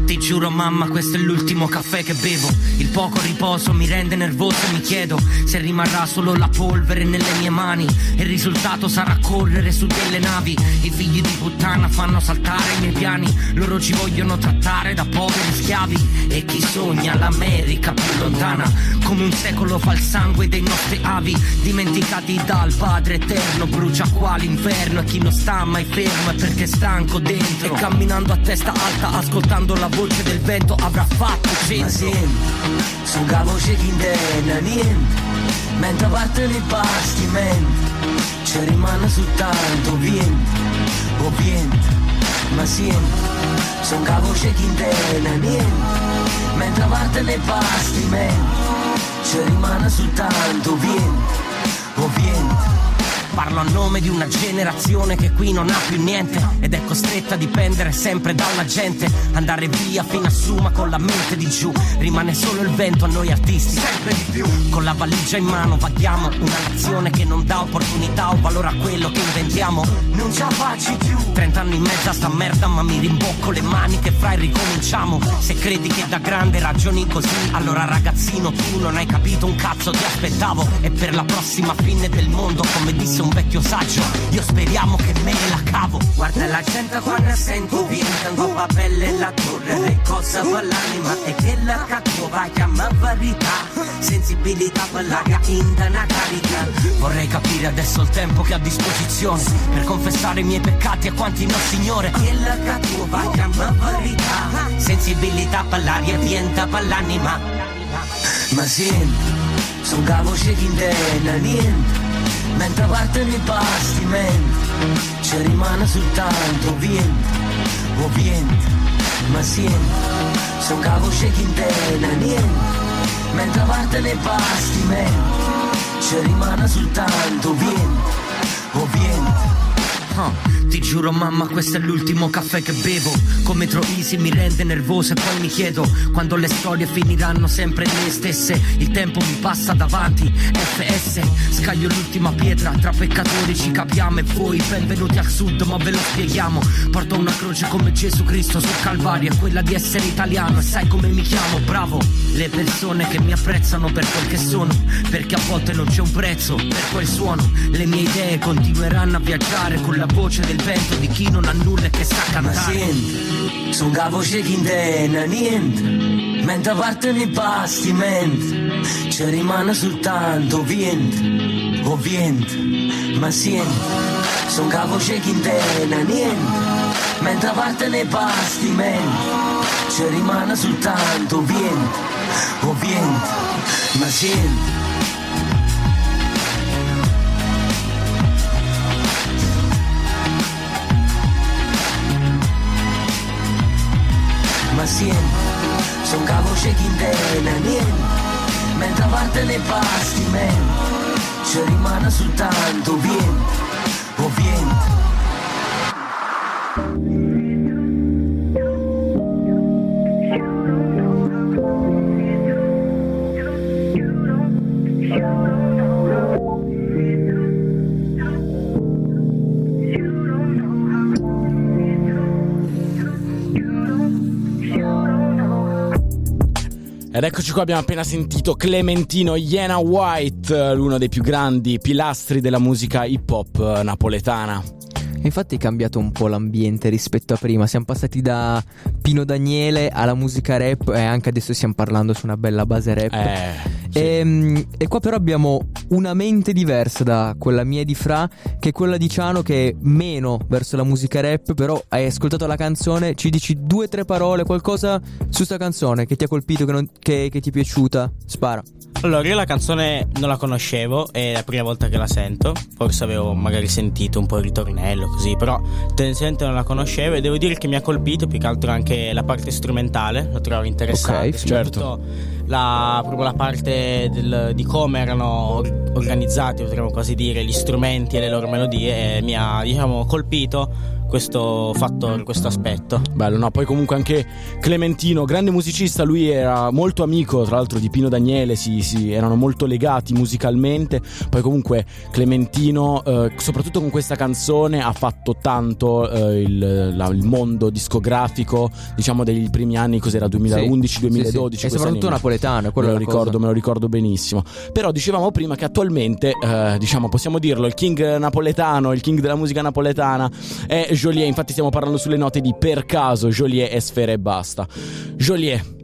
Speaker 19: ti giuro mamma questo è l'ultimo caffè che bevo. Il poco riposo mi rende nervoso e mi chiedo Se rimarrà solo la polvere nelle mie mani. Il risultato sarà correre su delle navi. I figli di puttana fanno saltare i miei piani. Loro ci vogliono trattare da poveri schiavi. E chi sogna l'America più lontana? Come un secolo fa il sangue dei nostri avi. Dimenticati dal Padre Eterno Brucia qua l'inferno. E chi non sta mai fermo è perché è stanco dentro. E camminando a testa alta ascoltando la voce del vento avrà fatto centro Su ca voce che intena niente Mentre partono i bastimenti Ci rimane soltanto vento O vento Ma senti Son ca voce che intena niente Mentre partono i bastimenti Ci rimane soltanto vento O vento Parlo a nome di una generazione che qui non ha più niente ed è costretta a dipendere sempre dalla gente. Andare via fino a Suma con la mente di giù. Rimane solo il vento a noi artisti, sempre di più. Con la valigia in mano vaghiamo una nazione che non dà opportunità o valore a quello che inventiamo. Non ce la faccio più. Trent'anni in mezzo a sta merda, ma mi rimbocco le maniche fra e ricominciamo. Se credi che da grande ragioni così, allora ragazzino tu non hai capito un cazzo, ti aspettavo. E per la prossima fine del mondo, come disse un vecchio saggio, io speriamo che me la cavo. Guarda la gente quando sento vinta, un po' pelle la torre, le cose per l'anima e che la cattiva chiama verità. Sensibilità per la che inda una carica. Vorrei capire adesso il tempo che ho a disposizione per confessare i miei peccati a quanti no signore. Che la cattiva chiama verità. Sensibilità per l'aria pienta per l'anima. Ma senti, son ca voce che intena niente Mentre partono i bastimenti Ci rimane soltanto vento O vento Ma senti, son ca voce che niente Mentre partono i bastimenti Ci rimane soltanto vento O vento Ah, ti giuro mamma questo è l'ultimo caffè che bevo. Come Troisi mi rende nervoso e poi mi chiedo Quando le storie finiranno sempre le stesse. Il tempo mi passa davanti FS Scaglio l'ultima pietra Tra peccatori ci capiamo e voi Benvenuti al sud ma ve lo spieghiamo. Porto una croce come Gesù Cristo sul Calvario È quella di essere italiano e sai come mi chiamo Bravo. Le persone che mi apprezzano per quel che sono Perché a volte non c'è un prezzo per quel suono. Le mie idee continueranno a viaggiare con la voce del vento di chi non ha nulla e che sa cantare. Ma senti, son voce che intena niente. mentre partono i bastimenti, ci rimane soltanto vento, o vento, ma senti, son capo ciechi in tena, niente, mentre partono i bastimenti, ci rimane soltanto vento, o vento, ma senti. Ma siempre son capo ciechi in tena, niente, mentre parte nei pasti, men, ci rimane soltanto vento, o vento.
Speaker 4: Ed eccoci qua, abbiamo appena sentito Clementino Iena White, eh, uno dei più grandi pilastri della musica hip hop eh, napoletana.
Speaker 6: Infatti è cambiato un po' l'ambiente rispetto a prima. Siamo passati da Pino Daniele alla musica rap e anche adesso stiamo parlando su una bella base rap. E, e qua però abbiamo una mente diversa da quella mia di Fra, che è quella di Ciano che è meno verso la musica rap, però hai ascoltato la canzone, ci dici due o tre parole, qualcosa su sta canzone che ti ha colpito, che, non- che- che ti è piaciuta? Spara.
Speaker 17: Allora, io la canzone non la conoscevo, è la prima volta che la sento. Forse avevo magari sentito un po' il ritornello, così, però tendenzialmente non la conoscevo. E devo dire che mi ha colpito più che altro anche la parte strumentale, la trovo interessante.
Speaker 4: Ok, certo.
Speaker 17: La, proprio la parte del- di come erano or- organizzati, potremmo quasi dire, gli strumenti e le loro melodie. E mi ha, diciamo, colpito questo fattore, questo aspetto.
Speaker 4: Bello, no? Poi comunque anche Clementino, grande musicista, lui era molto amico, tra l'altro, di Pino Daniele, si, si- erano molto legati musicalmente. Poi comunque Clementino, eh, soprattutto con questa canzone, ha fatto tanto eh, il, la- il mondo discografico, diciamo dei primi anni, cos'era 2011,
Speaker 6: Sì,
Speaker 4: 2012.
Speaker 6: sì, sì. E soprattutto
Speaker 4: anni.
Speaker 6: napoletano, è quella
Speaker 4: me lo ricordo,
Speaker 6: cosa.
Speaker 4: me lo ricordo benissimo. Però dicevamo prima che attualmente, eh, diciamo, possiamo dirlo, il king napoletano, il king della musica napoletana è Joliet. Infatti stiamo parlando sulle note di Per caso, Joliet e Sfera e basta. Joliet.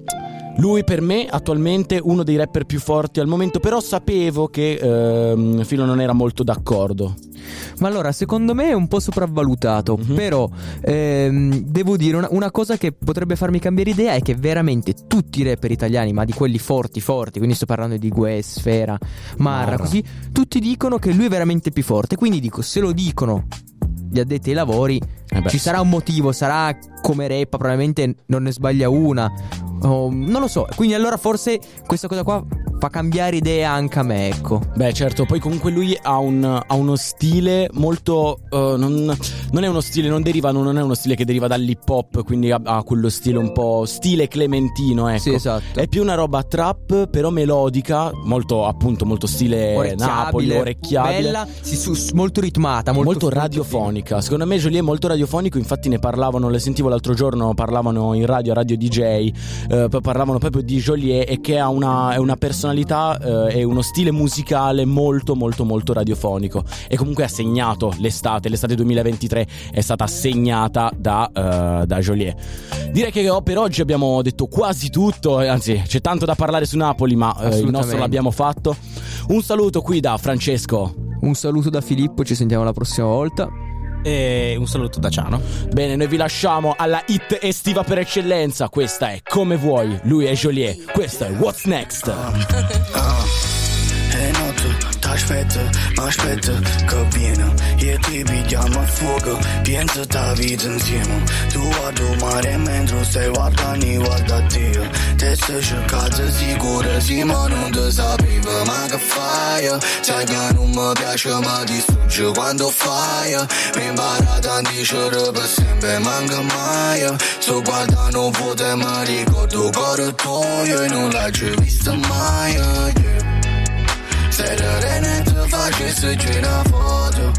Speaker 4: Lui per me attualmente uno dei rapper più forti al momento, però sapevo che ehm, Filo non era molto d'accordo.
Speaker 6: Ma allora, secondo me è un po' sopravvalutato.
Speaker 4: Mhm.
Speaker 6: Però ehm, devo dire una, una cosa che potrebbe farmi cambiare idea è che veramente tutti i rapper italiani, ma di quelli forti, forti, quindi sto parlando di Gue, Sfera, Marra,
Speaker 4: Marra.
Speaker 6: così, tutti dicono che lui è veramente più forte. Quindi dico, se lo dicono gli addetti ai lavori,
Speaker 4: Eh beh,
Speaker 6: ci sarà un motivo, sarà come rappa, probabilmente non ne sbaglia una. o non lo so. Quindi allora forse questa cosa qua fa cambiare idea anche a me, ecco.
Speaker 4: Beh, certo, poi comunque lui ha, un- ha uno stile molto. eh, non, non è uno stile, non deriva, non è uno stile che deriva dall'hip hop, quindi ha, ha quello stile un po' stile clementino, ecco.
Speaker 6: Sì, esatto.
Speaker 4: È più una roba trap, però melodica, molto appunto, molto stile Napoli, orecchiabile.
Speaker 6: bella, sì, su- molto ritmata, molto,
Speaker 4: Molto, radiofonica. Secondo me Jolie è molto radiofonico, infatti ne parlavano, le sentivo l'altro giorno, parlavano in radio, a Radio DJ, eh, parlavano proprio di Jolie e che ha una, è una personalità eh, e uno stile musicale molto molto molto radiofonico e comunque ha segnato l'estate, l'estate 2023 è stata segnata da, eh, da Jolie. Direi che oh, per oggi abbiamo detto quasi tutto, eh, anzi c'è tanto da parlare su Napoli ma eh, il nostro l'abbiamo fatto. Un saluto qui da Francesco.
Speaker 6: Un saluto da Filippo, ci sentiamo la prossima volta.
Speaker 17: E un saluto da Ciano.
Speaker 4: Bene, noi vi lasciamo alla hit estiva per eccellenza. Questa è Come vuoi, lui è Joliet. Questo è What's Next.
Speaker 3: E notte t'aspetto, m'aspetto che viene E ti pigliamo a fuoco, penso ta vita insieme Tu guardi il mare mentre stai guardando guarda Dio. Te sei cercato sicuro, sì ma non ti sapevo Ma che fai? Sai che non mi piace ma distrugge quando fai Mi impara tanti giorni per sempre, manca mai Sto guardando foto e mi ricordo il cuore tuo E non l'hai già visto mai, yeah se rene ti facessi gira foto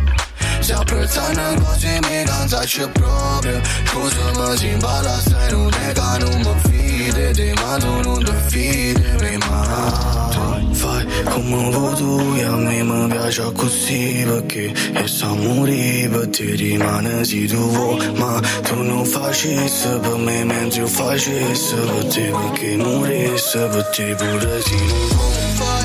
Speaker 3: Se apprezzano cose mi canzacci proprio Scusami si impara se non è che non mi fidi Ti ma tu non ti fidi mai Tu fai come come vuoi a me mi piace così perché e sa morire per te rimane se tu vuoi ma tu non facessi per me mentre io facessi per te perché morissi per te pure se non vuoi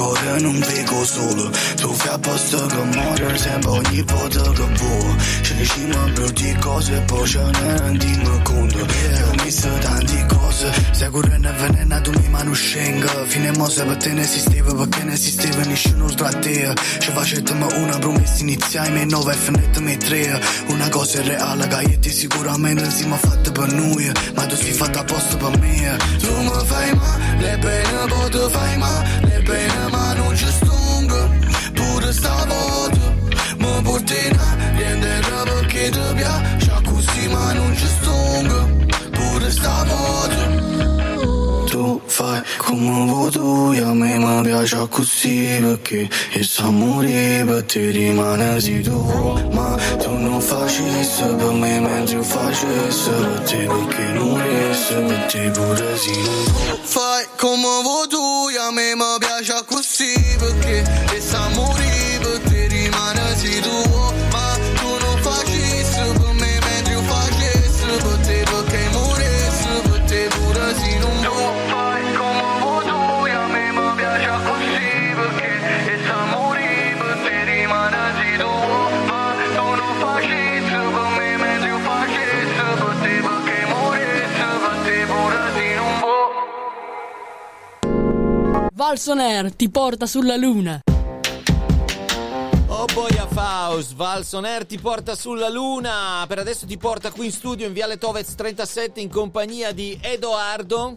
Speaker 20: ma
Speaker 3: ancora non vedo solo. Tu fai apposta che muore sempre ogni volta che vuoi Ci diciamo brutte cose e poi ce ne rendiamo conto Io ho messo tante cose. Sicuro ne venena tu mi mano scenga. Fine mo se per te ne esisteva perché ne esisteva nessuno tra te. Ci facetemi una promessa iniziale me nove e finitemi tre. Una cosa è reale che io ti sicuramente siamo fatte per noi. Ma tu sei fatta apposta per me. Tu mi fai male bene poi tu fai male bene ma non ci stungo Pure stavolta mi porti in niente perché ti piace così ma non ci stungo Pure stavolta Fai come vuoi tu e a me mi piace così perché e sa morire per te rimane se tu ma tu non facessi per me mentre io facessi per te perché morissi per te pure non vuoi
Speaker 20: Fai come vuoi tu a me mi piace così perché e sa
Speaker 21: Valsoner ti porta sulla luna.
Speaker 9: Oh boy a Faust, Valsoner ti porta sulla luna. Per adesso ti porta qui in studio in Viale Tovez 37 in compagnia di Edoardo.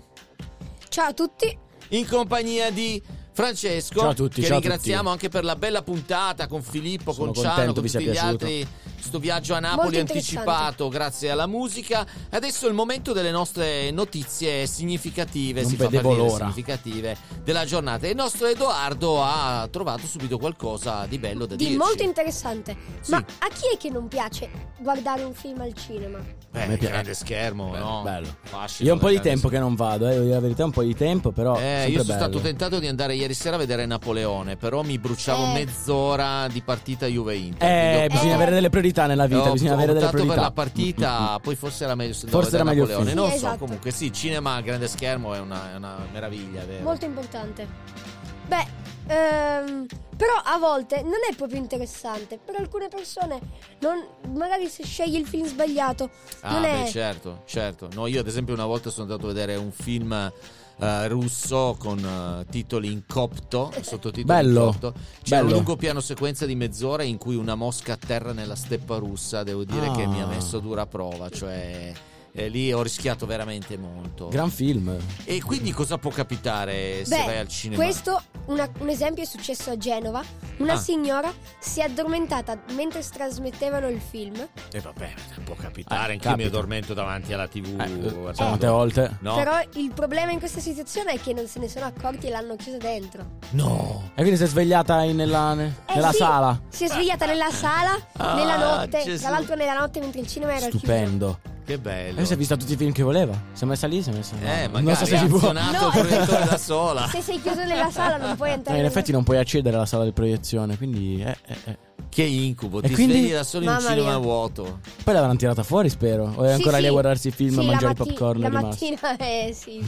Speaker 12: Ciao a tutti.
Speaker 9: In compagnia di Francesco.
Speaker 4: Ciao a tutti,
Speaker 9: Che ringraziamo anche per la bella puntata con Filippo,
Speaker 4: Sono
Speaker 9: con Ciano,
Speaker 4: contento
Speaker 9: con tutti gli
Speaker 4: piaciuto.
Speaker 9: altri. Sto viaggio a Napoli anticipato grazie alla musica. Adesso è il momento delle nostre notizie significative.
Speaker 4: Non
Speaker 9: si fa per dire,
Speaker 4: l'ora.
Speaker 9: significative della giornata. E il nostro Edoardo ha trovato subito qualcosa di bello da
Speaker 12: Di
Speaker 9: dirci.
Speaker 12: molto interessante. Ma a chi è che non piace guardare un film al cinema?
Speaker 9: Beh,
Speaker 4: A me piace.
Speaker 9: grande schermo, no?
Speaker 4: bello.
Speaker 9: Fascino
Speaker 4: Io un po' di tempo che non vado, eh, devo dire la verità, un po' di tempo, però
Speaker 9: Eh, io sono
Speaker 4: bello.
Speaker 9: stato tentato di andare ieri sera a vedere Napoleone, però mi bruciavo
Speaker 12: Eh.
Speaker 9: mezz'ora di partita Juve-Inter.
Speaker 4: Eh,
Speaker 9: quindi ho-
Speaker 4: bisogna avere delle priorità nella vita,
Speaker 9: ho-
Speaker 4: bisogna
Speaker 9: ho
Speaker 4: avere delle priorità.
Speaker 9: per la partita, poi forse era meglio se
Speaker 4: Forse era meglio
Speaker 9: Napoleone. Non
Speaker 12: Sì,
Speaker 9: so,
Speaker 12: esatto.
Speaker 9: comunque sì, cinema a grande schermo è una, è una meraviglia, è vero?
Speaker 12: Molto importante. Beh, ehm, però a volte non è proprio interessante. Per alcune persone, non- magari se scegli il film sbagliato,
Speaker 9: Ah,
Speaker 12: non
Speaker 9: beh,
Speaker 12: è.
Speaker 9: certo, certo. No, io ad esempio una volta sono andato a vedere un film eh, russo con eh, titoli in copto, sottotitoli
Speaker 4: Bello,
Speaker 9: in copto. C'è un
Speaker 4: bello.
Speaker 9: lungo piano sequenza di mezz'ora in cui una mosca atterra nella steppa russa, devo dire che
Speaker 4: Ah.
Speaker 9: mi ha messo a dura prova, cioè eh, lì ho rischiato veramente molto.
Speaker 4: Gran film.
Speaker 9: E quindi cosa può capitare se
Speaker 12: Beh,
Speaker 9: vai al cinema?
Speaker 12: questo una- un esempio è successo a Genova. Una
Speaker 9: Ah.
Speaker 12: signora si è addormentata mentre trasmettevano il film.
Speaker 9: E vabbè, può capitare,
Speaker 4: Eh,
Speaker 9: anche io mi
Speaker 4: capita.
Speaker 9: addormento davanti alla TV.
Speaker 4: Eh, tante volte.
Speaker 9: No.
Speaker 12: Però il problema in questa situazione è che non se ne sono accorti e l'hanno chiusa dentro.
Speaker 9: No.
Speaker 4: E quindi si è svegliata in- nella, ne-
Speaker 12: Eh
Speaker 4: nella
Speaker 12: sì,
Speaker 4: sala.
Speaker 12: Si è svegliata nella sala,
Speaker 9: Ah,
Speaker 12: nella notte.
Speaker 9: Gesù.
Speaker 12: Tra l'altro, nella notte mentre il cinema era chiuso.
Speaker 4: Stupendo.
Speaker 9: Che bello.
Speaker 4: E si è vista tutti i film che voleva. Si è messa lì, si è messa
Speaker 9: Eh,
Speaker 4: no,
Speaker 9: magari
Speaker 4: Non so se
Speaker 9: ha
Speaker 4: si può.
Speaker 9: proiettore da sola.
Speaker 12: Se sei chiuso nella sala, non puoi
Speaker 4: Eh,
Speaker 12: entrare.
Speaker 4: in effetti non puoi accedere alla sala di proiezione, quindi... eh, eh, eh.
Speaker 9: Che incubo,
Speaker 4: E
Speaker 9: ti
Speaker 4: quindi-
Speaker 9: svegli da solo in un
Speaker 12: Mamma
Speaker 9: cinema
Speaker 12: mia.
Speaker 9: vuoto.
Speaker 4: Poi l'avranno tirata fuori, spero. O è
Speaker 12: Sì,
Speaker 4: ancora lì a
Speaker 12: sì.
Speaker 4: guardarsi il film
Speaker 12: Sì,
Speaker 4: a
Speaker 12: la
Speaker 4: mangiare
Speaker 12: matti-
Speaker 4: il popcorn
Speaker 12: La mattina, eh sì.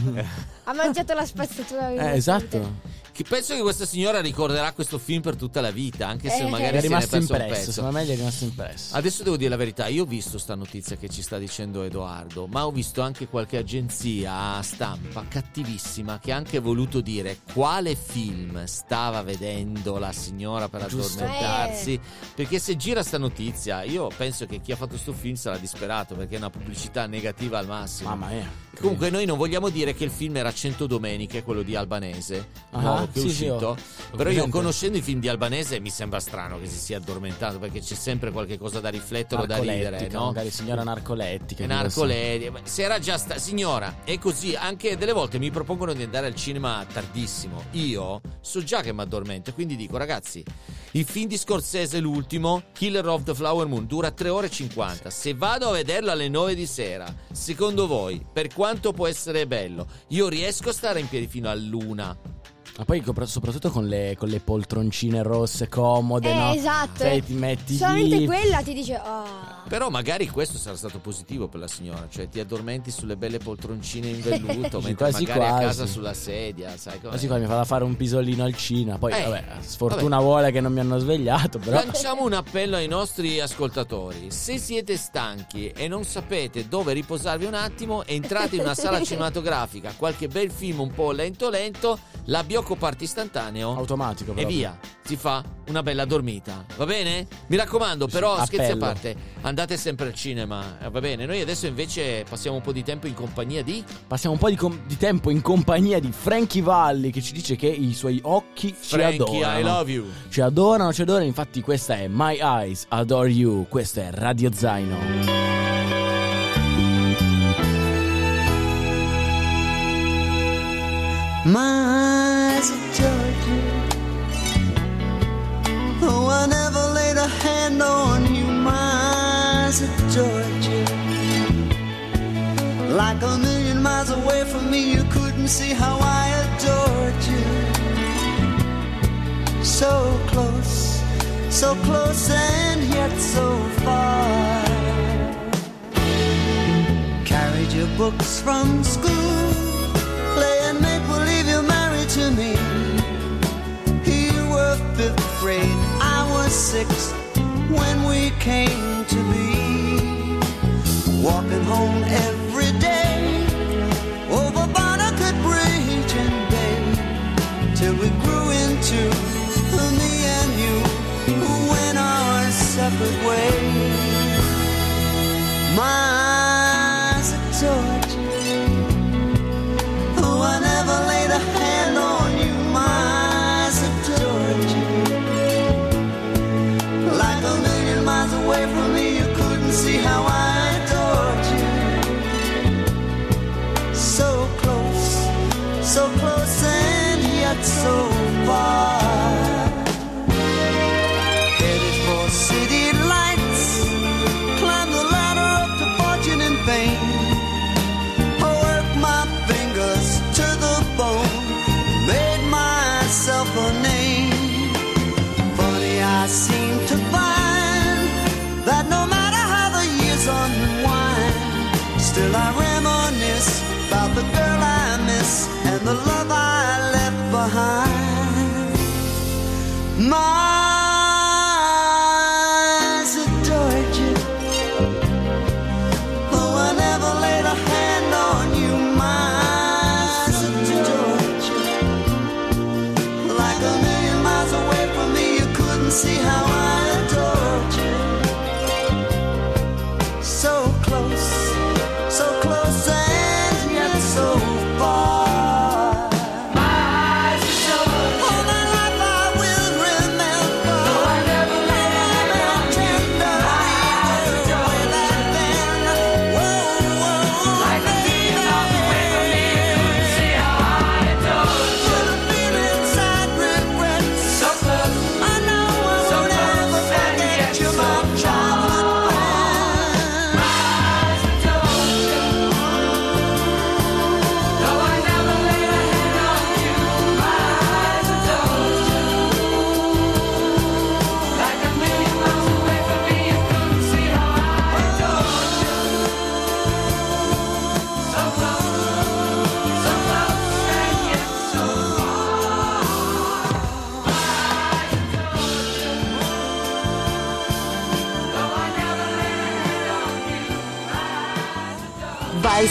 Speaker 12: ha mangiato la spazzatura.
Speaker 4: Eh, esatto.
Speaker 9: Che penso che questa signora ricorderà questo film per tutta la vita, anche se
Speaker 12: Eh,
Speaker 9: magari
Speaker 4: È rimasto impresso, secondo me gli è rimasto impresso.
Speaker 9: Adesso devo dire la verità, io ho visto sta notizia che ci sta dicendo Edoardo, ma ho visto anche qualche agenzia stampa cattivissima che ha anche voluto dire quale film stava vedendo la signora per
Speaker 4: Giusto.
Speaker 9: addormentarsi, perché se gira sta notizia, io penso che chi ha fatto sto film sarà disperato perché è una pubblicità negativa al massimo.
Speaker 4: Mamma mia.
Speaker 9: Comunque noi non vogliamo dire che il film era 100 domeniche, quello di Albanese,
Speaker 4: Ah.
Speaker 9: nuovo che è
Speaker 4: Sì, sì,
Speaker 9: uscito.
Speaker 4: ho
Speaker 9: Però io conoscendo i film di Albanese mi sembra strano che si sia addormentato perché c'è sempre qualche cosa da riflettere o da ridere, no?
Speaker 4: magari signora narcolettica.
Speaker 9: Ma se era già sta signora, è così, anche delle volte mi propongono di andare al cinema tardissimo. Io so già che mi addormento, quindi dico ragazzi, il film di Scorsese l'ultimo, Killer of the Flower Moon, dura 3 ore e 50. Se vado a vederlo alle 9 di sera, secondo voi, per quanto può essere bello, io riesco a stare in piedi fino all'una?
Speaker 4: Ma poi soprattutto con le, con le poltroncine rosse comode,
Speaker 12: Eh,
Speaker 4: no?
Speaker 12: esatto.
Speaker 4: Sai, ti metti
Speaker 12: Solamente
Speaker 4: lì.
Speaker 12: quella ti dice, ah.
Speaker 9: Però magari questo sarà stato positivo per la signora, cioè ti addormenti sulle belle poltroncine in velluto, mentre
Speaker 4: quasi
Speaker 9: magari a
Speaker 4: quasi.
Speaker 9: casa sulla sedia, sai come?
Speaker 4: Così qua mi fa da fare un pisolino al cinema. Poi,
Speaker 9: Eh,
Speaker 4: vabbè, sfortuna vuole che non mi hanno svegliato, però.
Speaker 9: Lanciamo un appello ai nostri ascoltatori. Se siete stanchi e non sapete dove riposarvi un attimo, entrate in una sala cinematografica, qualche bel film un po' lento lento, l'abbiocco parte istantaneo
Speaker 4: Automatico,
Speaker 9: e
Speaker 4: proprio.
Speaker 9: via. Si fa una bella dormita. Va bene? Mi raccomando, però scherzi a parte, andate sempre al cinema, eh, va bene? Noi adesso invece passiamo un po' di tempo in compagnia di
Speaker 4: Passiamo un po' di, com- di tempo in compagnia di Frankie Valli che ci dice che i suoi occhi
Speaker 9: Frankie,
Speaker 4: ci adorano.
Speaker 9: I love you.
Speaker 4: Ci adorano, ci adorano. Infatti, questa è My Eyes Adore You. Questa è Radio Zaino.
Speaker 1: My eyes adored you. Though I never laid a hand on you, my eyes adored you. Like a million miles away from me, you couldn't see how I adored you. So close, so close, and yet so far. Carried your books from school, grade, I was six when we came to be. Walking home every day over Barnacle Bridge and Bay till we grew into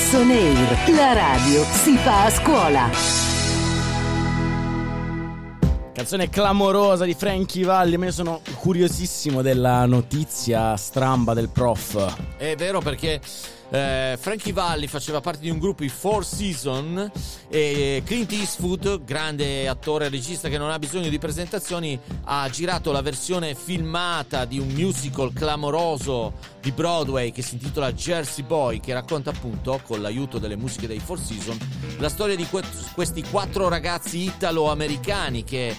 Speaker 10: Valsoneir, la radio si fa a scuola.
Speaker 4: Canzone clamorosa di Frankie Valli. Ma io sono curiosissimo della notizia stramba del prof.
Speaker 9: È vero perché Eh, Frankie Valli faceva parte di un gruppo, i Four Seasons, e Clint Eastwood, grande attore e regista che non ha bisogno di presentazioni, ha girato la versione filmata di un musical clamoroso di Broadway che si intitola Jersey Boy, che racconta appunto, con l'aiuto delle musiche dei Four Seasons, la storia di que- questi quattro ragazzi italo-americani che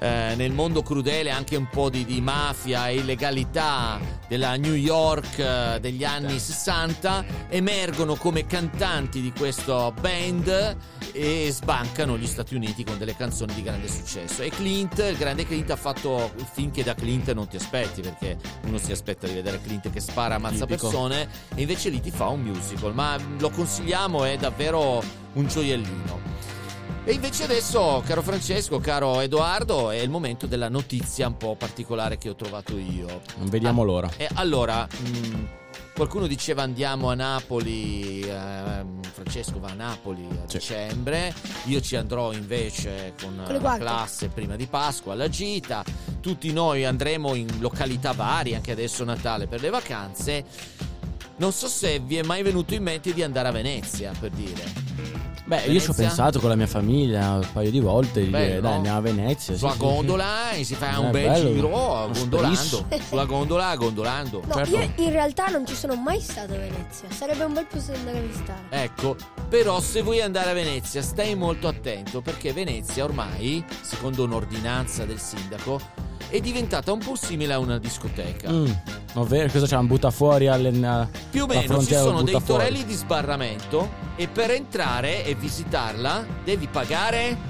Speaker 9: eh, nel mondo crudele anche un po' di, di mafia e illegalità della New York eh, degli anni 60 emergono come cantanti di questo band e sbancano gli Stati Uniti con delle canzoni di grande successo. E Clint, il grande Clint ha fatto il film che da Clint non ti aspetti perché uno si aspetta di vedere Clint che spara ammazza
Speaker 4: Tipico.
Speaker 9: persone e invece lì ti fa un musical. Ma lo consigliamo è davvero un gioiellino e invece adesso, caro Francesco, caro Edoardo, è il momento della notizia un po' particolare che ho trovato io.
Speaker 4: Non vediamo l'ora.
Speaker 9: E allora, mh, qualcuno diceva andiamo a Napoli, ehm, Francesco va a Napoli a dicembre, io ci andrò invece con,
Speaker 12: Con
Speaker 9: la classe prima di Pasqua alla gita, tutti noi andremo in località varie, anche adesso Natale per le vacanze. Non so se vi è mai venuto in mente di andare a Venezia, per dire.
Speaker 4: Beh, io ci ho
Speaker 9: Venezia?
Speaker 4: pensato con la mia famiglia un paio di volte. Di dire, dai, andiamo a Venezia. sì,
Speaker 9: Sulla
Speaker 4: sì,
Speaker 9: gondola e si fa
Speaker 4: Eh,
Speaker 9: un bel
Speaker 4: bello.
Speaker 9: giro
Speaker 4: Uno
Speaker 9: gondolando. Sulla gondola, gondolando.
Speaker 12: No,
Speaker 9: Certo.
Speaker 12: io in realtà non ci sono mai stato a Venezia. Sarebbe un bel posto da andare a visitare.
Speaker 9: Ecco, però se vuoi andare a Venezia stai molto attento perché Venezia ormai, secondo un'ordinanza del sindaco, è diventata un po' simile a una discoteca.
Speaker 4: Mm, ovvero, cosa c'è? Un butta fuori alle.
Speaker 9: Più o meno ci sono dei torelli di sbarramento e per entrare e visitarla devi pagare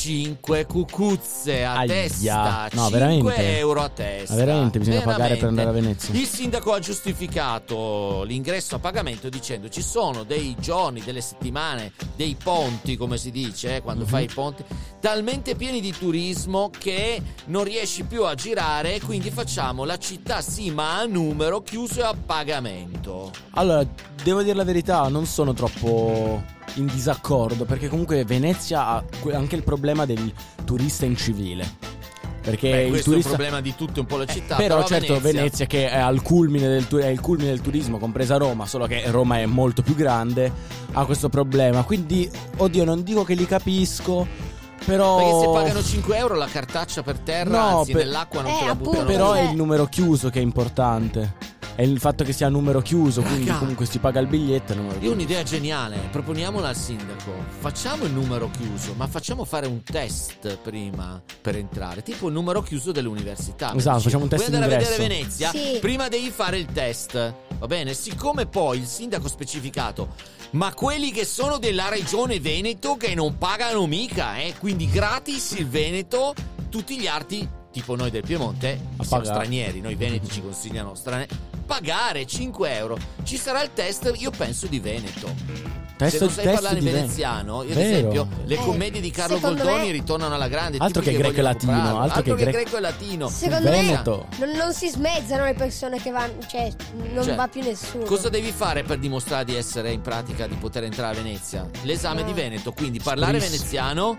Speaker 9: 5 cucuzze a
Speaker 4: Aia.
Speaker 9: testa,
Speaker 4: No,
Speaker 9: 5
Speaker 4: veramente?
Speaker 9: euro a testa.
Speaker 4: Ma veramente bisogna pagare per andare a
Speaker 9: Veramente.
Speaker 4: Venezia?
Speaker 9: Il sindaco ha giustificato l'ingresso a pagamento dicendo ci sono dei giorni, delle settimane, dei ponti, come si dice, eh, quando
Speaker 4: Mhm.
Speaker 9: fai i ponti, talmente pieni di turismo che non riesci più a girare e quindi facciamo la città sì ma a numero chiuso e a pagamento.
Speaker 4: Allora, devo dire la verità, non sono troppo in disaccordo perché comunque Venezia ha anche il problema del turista incivile. Perché
Speaker 9: Beh,
Speaker 4: il
Speaker 9: questo
Speaker 4: turista
Speaker 9: è un problema di tutto un po' la città.
Speaker 4: però, certo
Speaker 9: Venezia-
Speaker 4: Venezia, che è al culmine del, tu- è il culmine del turismo, compresa Roma, solo che Roma è molto più grande, ha questo problema. Quindi, oddio, non dico che li capisco, però
Speaker 9: Perché se pagano 5 euro la cartaccia per terra,
Speaker 4: No,
Speaker 9: anzi
Speaker 4: per-
Speaker 9: nell'acqua non
Speaker 12: Eh,
Speaker 9: te la
Speaker 12: appunto.
Speaker 9: buttano.
Speaker 4: Però è il numero chiuso che è importante. È il fatto che sia a numero chiuso, quindi
Speaker 9: Raga.
Speaker 4: comunque si paga il biglietto.
Speaker 9: Io ho un'idea geniale, proponiamola al sindaco. Facciamo il numero chiuso, ma facciamo fare un test prima per entrare, tipo il numero chiuso dell'università.
Speaker 4: Esatto,
Speaker 9: Dici,
Speaker 4: facciamo un test
Speaker 9: Vuoi andare a vedere
Speaker 4: d'ingresso.
Speaker 9: Venezia?
Speaker 12: Sì.
Speaker 9: Prima devi fare il test. Va bene? Siccome poi il sindaco ha specificato ma quelli che sono della regione Veneto che non pagano mica, eh? Quindi gratis il Veneto, tutti gli altri, tipo noi del Piemonte, siamo stranieri, noi veneti ci consigliano stranieri. Pagare 5 euro. Ci sarà il test, io penso, di Veneto.
Speaker 4: Test-
Speaker 9: Se non sai parlare veneziano, io ad esempio, le
Speaker 12: Eh,
Speaker 9: commedie di Carlo
Speaker 12: secondo
Speaker 9: Goldoni
Speaker 12: me-
Speaker 9: ritornano alla grande.
Speaker 4: Altro
Speaker 9: tipi
Speaker 4: che greco e latino,
Speaker 9: comprarlo.
Speaker 4: altro che gre-
Speaker 9: greco e latino.
Speaker 12: Secondo me
Speaker 4: Veneto.
Speaker 12: non, non si smezzano le persone che vanno, cioè non
Speaker 9: Cioè,
Speaker 12: va più nessuno.
Speaker 9: Cosa devi fare per dimostrare di essere in pratica di poter entrare a Venezia? L'esame
Speaker 12: Ah.
Speaker 9: di Veneto, quindi parlare
Speaker 4: Spritz.
Speaker 9: veneziano,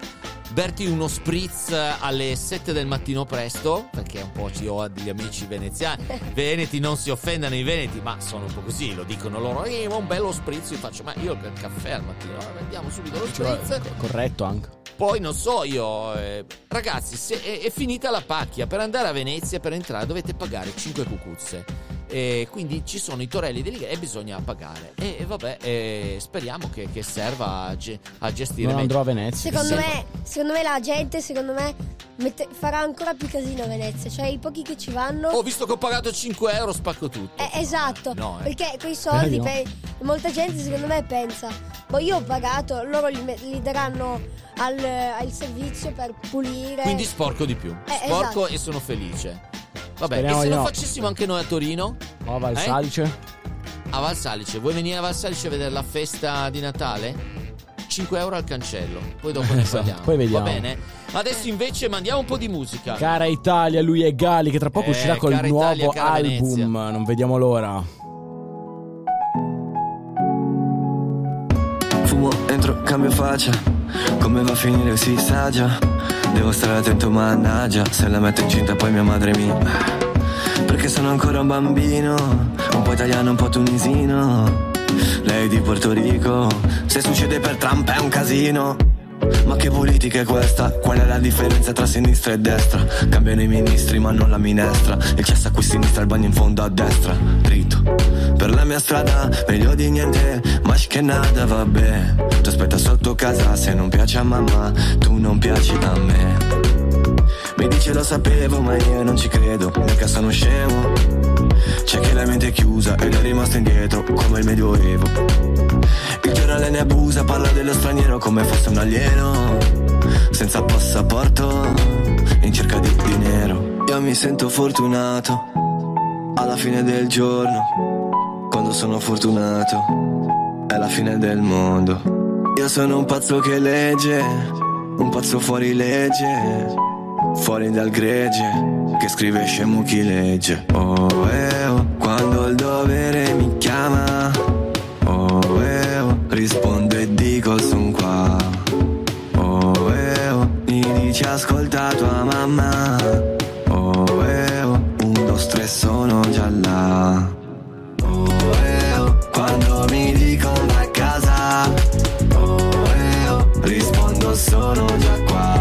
Speaker 9: berti uno spritz alle 7 del mattino presto, perché un po' ci ho degli amici veneziani. Veneti non si offendano i veneti, ma sono un po' così, lo dicono loro, eh, ma un bello spritz, io faccio, ma io il caffè al mattino, allora vediamo subito lo
Speaker 4: Cioè,
Speaker 9: spritz.
Speaker 4: co- corretto anche.
Speaker 9: Poi non so io, eh, ragazzi, se è, è finita la pacchia per andare a Venezia per entrare dovete pagare 5 cucuzze. E quindi ci sono i torelli degli e bisogna pagare. E, e vabbè, eh, speriamo che, che serva a, ge- a gestire
Speaker 4: Non andrò a Venezia.
Speaker 12: Secondo me, secondo me la gente, secondo me, mette- farà ancora più casino a Venezia. Cioè, i pochi che ci vanno.
Speaker 9: Ho visto che ho pagato 5 euro, spacco tutto.
Speaker 12: Eh, esatto,
Speaker 9: No, eh.
Speaker 12: perché quei soldi,
Speaker 4: Eh, no.
Speaker 12: pe- molta gente secondo me pensa, boh io ho pagato, loro li, me- li daranno al, al servizio per pulire.
Speaker 9: Quindi sporco di più.
Speaker 12: Eh,
Speaker 9: Sporco
Speaker 12: esatto.
Speaker 9: e sono felice. Vabbè,
Speaker 4: Speriamo
Speaker 9: e se
Speaker 4: di
Speaker 9: lo
Speaker 4: no.
Speaker 9: facessimo anche noi a Torino?
Speaker 4: Oh, Val
Speaker 9: Eh?
Speaker 4: Salice.
Speaker 9: A Val Salice, vuoi venire a Val Salice a vedere la festa di Natale? 5 euro al cancello, poi dopo ne
Speaker 4: Esatto,
Speaker 9: parliamo.
Speaker 4: poi vediamo.
Speaker 9: Va bene? Adesso invece mandiamo un po' di musica.
Speaker 4: Cara Italia, lui è Gali che tra poco
Speaker 9: Eh,
Speaker 4: uscirà col nuovo
Speaker 9: Italia,
Speaker 4: album.
Speaker 9: Venezia.
Speaker 4: Non vediamo l'ora.
Speaker 22: Fumo, entro, cambio faccia Come va a finire si sa già Devo stare attento mannaggia Se la metto incinta poi mia madre mi Perché sono ancora un bambino Un po' italiano, un po' tunisino lei di Porto Rico. Se succede per Trump è un casino. Ma che politica è questa? Qual è la differenza tra sinistra e destra? Cambiano i ministri ma non la minestra Il cesso a qui sinistra, il bagno in fondo a destra Dritto Per la mia strada, meglio di niente Ma che nada, vabbè Tu aspetta sotto casa se non piace a mamma Tu non piaci a me Mi dice lo sapevo ma io non ci credo Mica sono scemo C'è che la mente è chiusa ed è rimasto indietro Come il medioevo il giornale ne abusa, parla dello straniero come fosse un alieno. Senza passaporto, in cerca di dinero. Io mi sento fortunato, alla fine del giorno. Quando sono fortunato, è la fine del mondo. Io sono un pazzo che legge, un pazzo fuori legge. Fuori dal gregge, che scrive scemo chi legge. Oh, eh, il dovere mi chiama. Oh, eh, oh, rispondo e dico son qua. Oh, eh, oh, mi dici ascolta tua mamma. Oh, eh, oh, un, due, tre, sono già là. Oh, eh, oh, quando mi dicono a casa. Oh, eh, oh, rispondo sono già qua.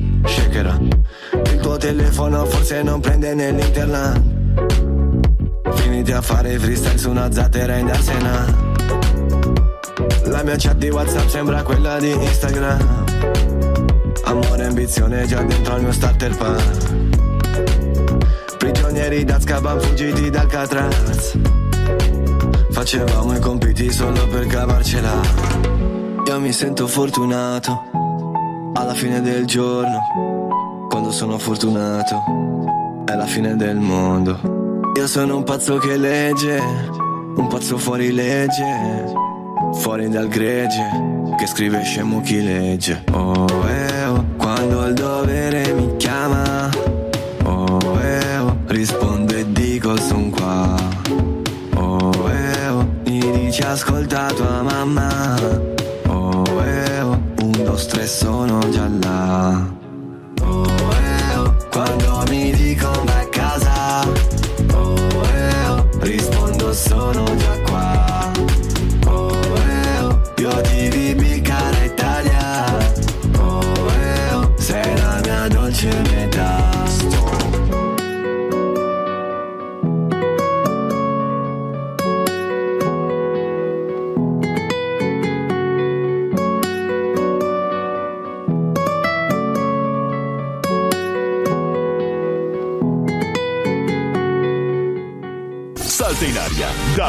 Speaker 22: Shakera Il tuo telefono forse non prende nell'internet Finiti a fare freestyle su una zattera in Darsena La mia chat di Whatsapp sembra quella di Instagram. Amore e ambizione già dentro al mio starter pack. Prigionieri d'Azkaban fuggiti dal Catraz. Facevamo i compiti solo per cavarcela. Io mi sento fortunato Alla fine del giorno Quando sono fortunato È la fine del mondo. Io sono un pazzo che legge Un pazzo fuori legge Fuori dal gregge Che scrive scemo chi legge. Oh eh oh Quando il dovere mi chiama Oh eh oh Rispondo e dico son qua. Oh eh oh Mi dici ascolta tua mamma Un, due, tre sono già là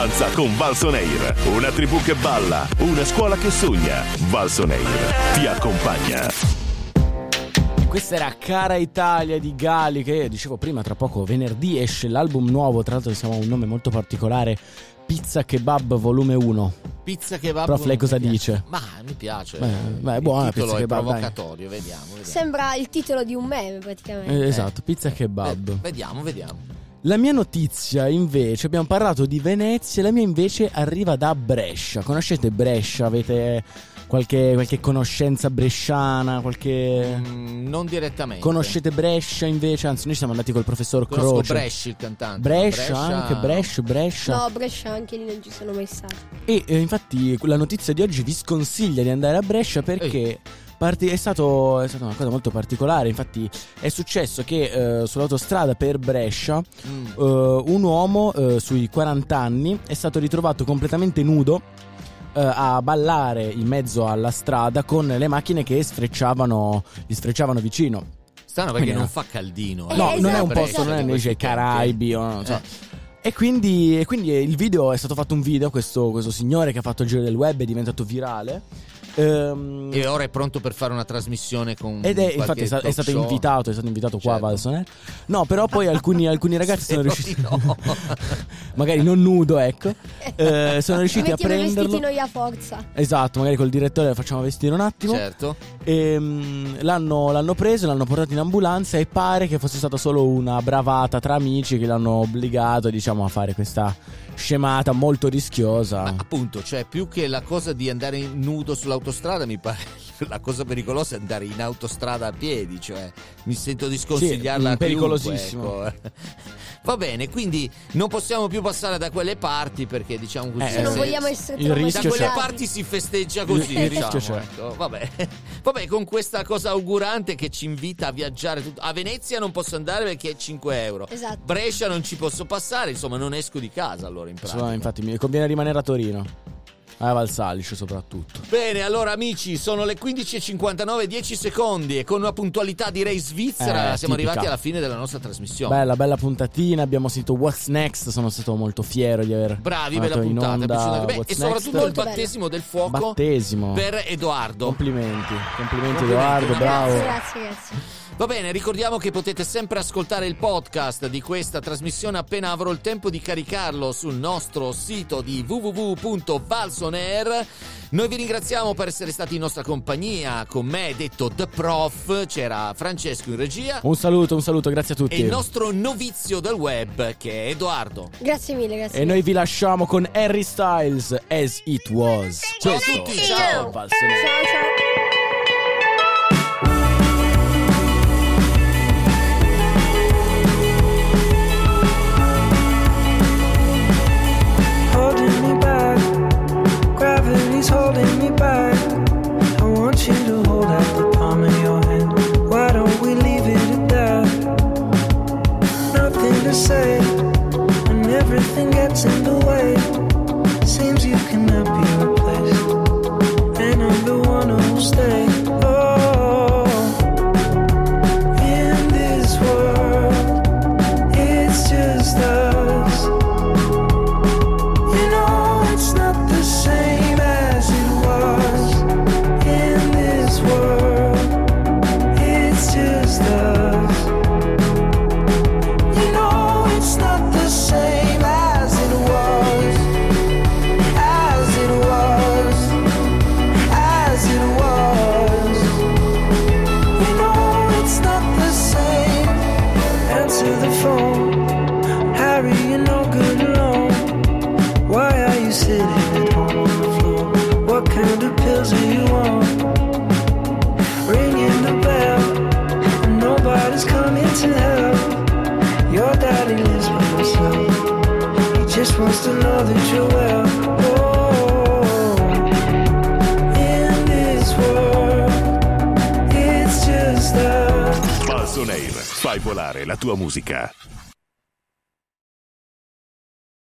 Speaker 14: danza con Valsoneir. Una tribù che balla, una scuola che sogna. Valsoneir ti accompagna.
Speaker 4: Questa era Cara Italia di Gali che dicevo prima, tra poco venerdì esce l'album nuovo, tra l'altro siamo un nome molto particolare, Pizza Kebab volume 1.
Speaker 9: Pizza kebab.
Speaker 4: Prof, lei cosa dice?
Speaker 9: Ma mi piace.
Speaker 4: Beh, beh, è
Speaker 9: Il
Speaker 4: buona
Speaker 9: titolo
Speaker 4: pizza
Speaker 9: è
Speaker 4: kebab,
Speaker 9: provocatorio, vediamo. vediamo.
Speaker 12: Sembra il titolo di un meme praticamente.
Speaker 4: Eh, esatto, Pizza Kebab.
Speaker 9: Vediamo, vediamo.
Speaker 4: La mia notizia invece, abbiamo parlato di Venezia, la mia invece arriva da Brescia. Conoscete Brescia? Avete qualche, qualche conoscenza bresciana? Qualche...
Speaker 9: Mm, non direttamente.
Speaker 4: Conoscete Brescia invece? Anzi, noi siamo andati col professor
Speaker 9: Conosco
Speaker 4: Croce.
Speaker 9: Bresci, il cantante.
Speaker 4: Brescia,
Speaker 9: Brescia-
Speaker 4: anche Brescia, Brescia.
Speaker 12: No, Brescia anche lì non ci sono mai stato.
Speaker 4: E eh, infatti la notizia di oggi vi sconsiglia di andare a Brescia perché parti- è, stato- è stata una cosa molto particolare. Infatti è successo che eh, sull'autostrada per Brescia
Speaker 9: Mm.
Speaker 4: eh, un uomo eh, sui 40 anni è stato ritrovato completamente nudo eh, a ballare in mezzo alla strada con le macchine che sfrecciavano, gli sfrecciavano vicino.
Speaker 9: Strano perché
Speaker 4: Quindi,
Speaker 9: non
Speaker 4: no.
Speaker 9: fa caldino.
Speaker 4: No,
Speaker 9: eh.
Speaker 4: non è un
Speaker 9: Brescia,
Speaker 4: posto, non è
Speaker 9: in
Speaker 4: nei Caraibi o non so.
Speaker 9: Eh.
Speaker 4: E quindi, e quindi il video è stato fatto un video, questo, questo signore che ha fatto il giro del web è diventato virale. Ehm,
Speaker 9: E ora è pronto per fare una trasmissione con
Speaker 4: ed è infatti è, sta- è stato
Speaker 9: show?
Speaker 4: invitato, è stato invitato qua a
Speaker 9: Certo.
Speaker 4: Valsonet. No, però poi alcuni, alcuni ragazzi sono riusciti
Speaker 9: no.
Speaker 4: magari non nudo, ecco. Eh, sono riusciti a
Speaker 12: Mettiamo i vestiti
Speaker 4: prenderlo.
Speaker 12: noi a forza.
Speaker 4: Esatto, magari col direttore lo facciamo vestire un attimo.
Speaker 9: Certo.
Speaker 4: Ehm, l'hanno, l'hanno preso, l'hanno portato in ambulanza e pare che fosse stata solo una bravata tra amici che l'hanno obbligato, diciamo, a fare questa scemata molto rischiosa.
Speaker 9: Appunto, cioè più che la cosa di andare nudo sull'autostrada, mi pare la cosa pericolosa è andare in autostrada a piedi, cioè mi sento di sconsigliarla
Speaker 4: Sì, pericolosissimo.
Speaker 9: ecco. Va bene, quindi non possiamo più passare da quelle parti perché diciamo così
Speaker 4: Eh, Se non
Speaker 12: vogliamo essere
Speaker 4: il rischio
Speaker 9: da quelle
Speaker 4: c'è.
Speaker 9: parti si festeggia così,
Speaker 4: Il- il
Speaker 9: diciamo,
Speaker 4: rischio c'è.
Speaker 9: ecco. Vabbè. Vabbè, con questa cosa augurante che ci invita a viaggiare tut- a Venezia non posso andare perché è 5 euro.
Speaker 12: Esatto.
Speaker 9: Brescia non ci posso passare, insomma, non esco di casa allora in pratica.
Speaker 4: Insomma, infatti mi conviene rimanere a Torino. A Valsalice soprattutto.
Speaker 9: Bene, allora amici, sono le 15.59, 10 secondi e con una puntualità direi svizzera
Speaker 4: Eh,
Speaker 9: siamo
Speaker 4: tipica.
Speaker 9: arrivati alla fine della nostra trasmissione.
Speaker 4: Bella, bella puntatina. Abbiamo sentito What's Next. Sono stato molto fiero di aver
Speaker 9: Bravi, bella puntata.
Speaker 4: onda
Speaker 9: beh,
Speaker 4: What's
Speaker 9: e soprattutto
Speaker 4: Next.
Speaker 9: il battesimo del fuoco
Speaker 4: Battesimo.
Speaker 9: per Edoardo.
Speaker 4: Complimenti, complimenti
Speaker 9: Complimenti,
Speaker 4: Edoardo, bravo.
Speaker 12: Grazie, grazie, grazie.
Speaker 9: Va bene, ricordiamo che potete sempre ascoltare il podcast di questa trasmissione appena avrò il tempo di caricarlo sul nostro sito di www.valsonair. Noi vi ringraziamo per essere stati in nostra compagnia. Con me, detto The Prof, c'era Francesco in regia
Speaker 4: Un saluto, un saluto, grazie a
Speaker 9: e
Speaker 4: tutti.
Speaker 9: il nostro novizio del web che è Edoardo.
Speaker 12: Grazie mille, grazie.
Speaker 4: E noi vi lasciamo con Harry Styles As It Was.
Speaker 9: Ciao a tutti, ciao.
Speaker 12: Ciao, ciao.
Speaker 23: Say, and everything gets in the way. Seems you cannot be replaced, and I'm the one who'll stay. Wants to know that you're well. Oh, in this world, it's
Speaker 14: fai volare la tua musica.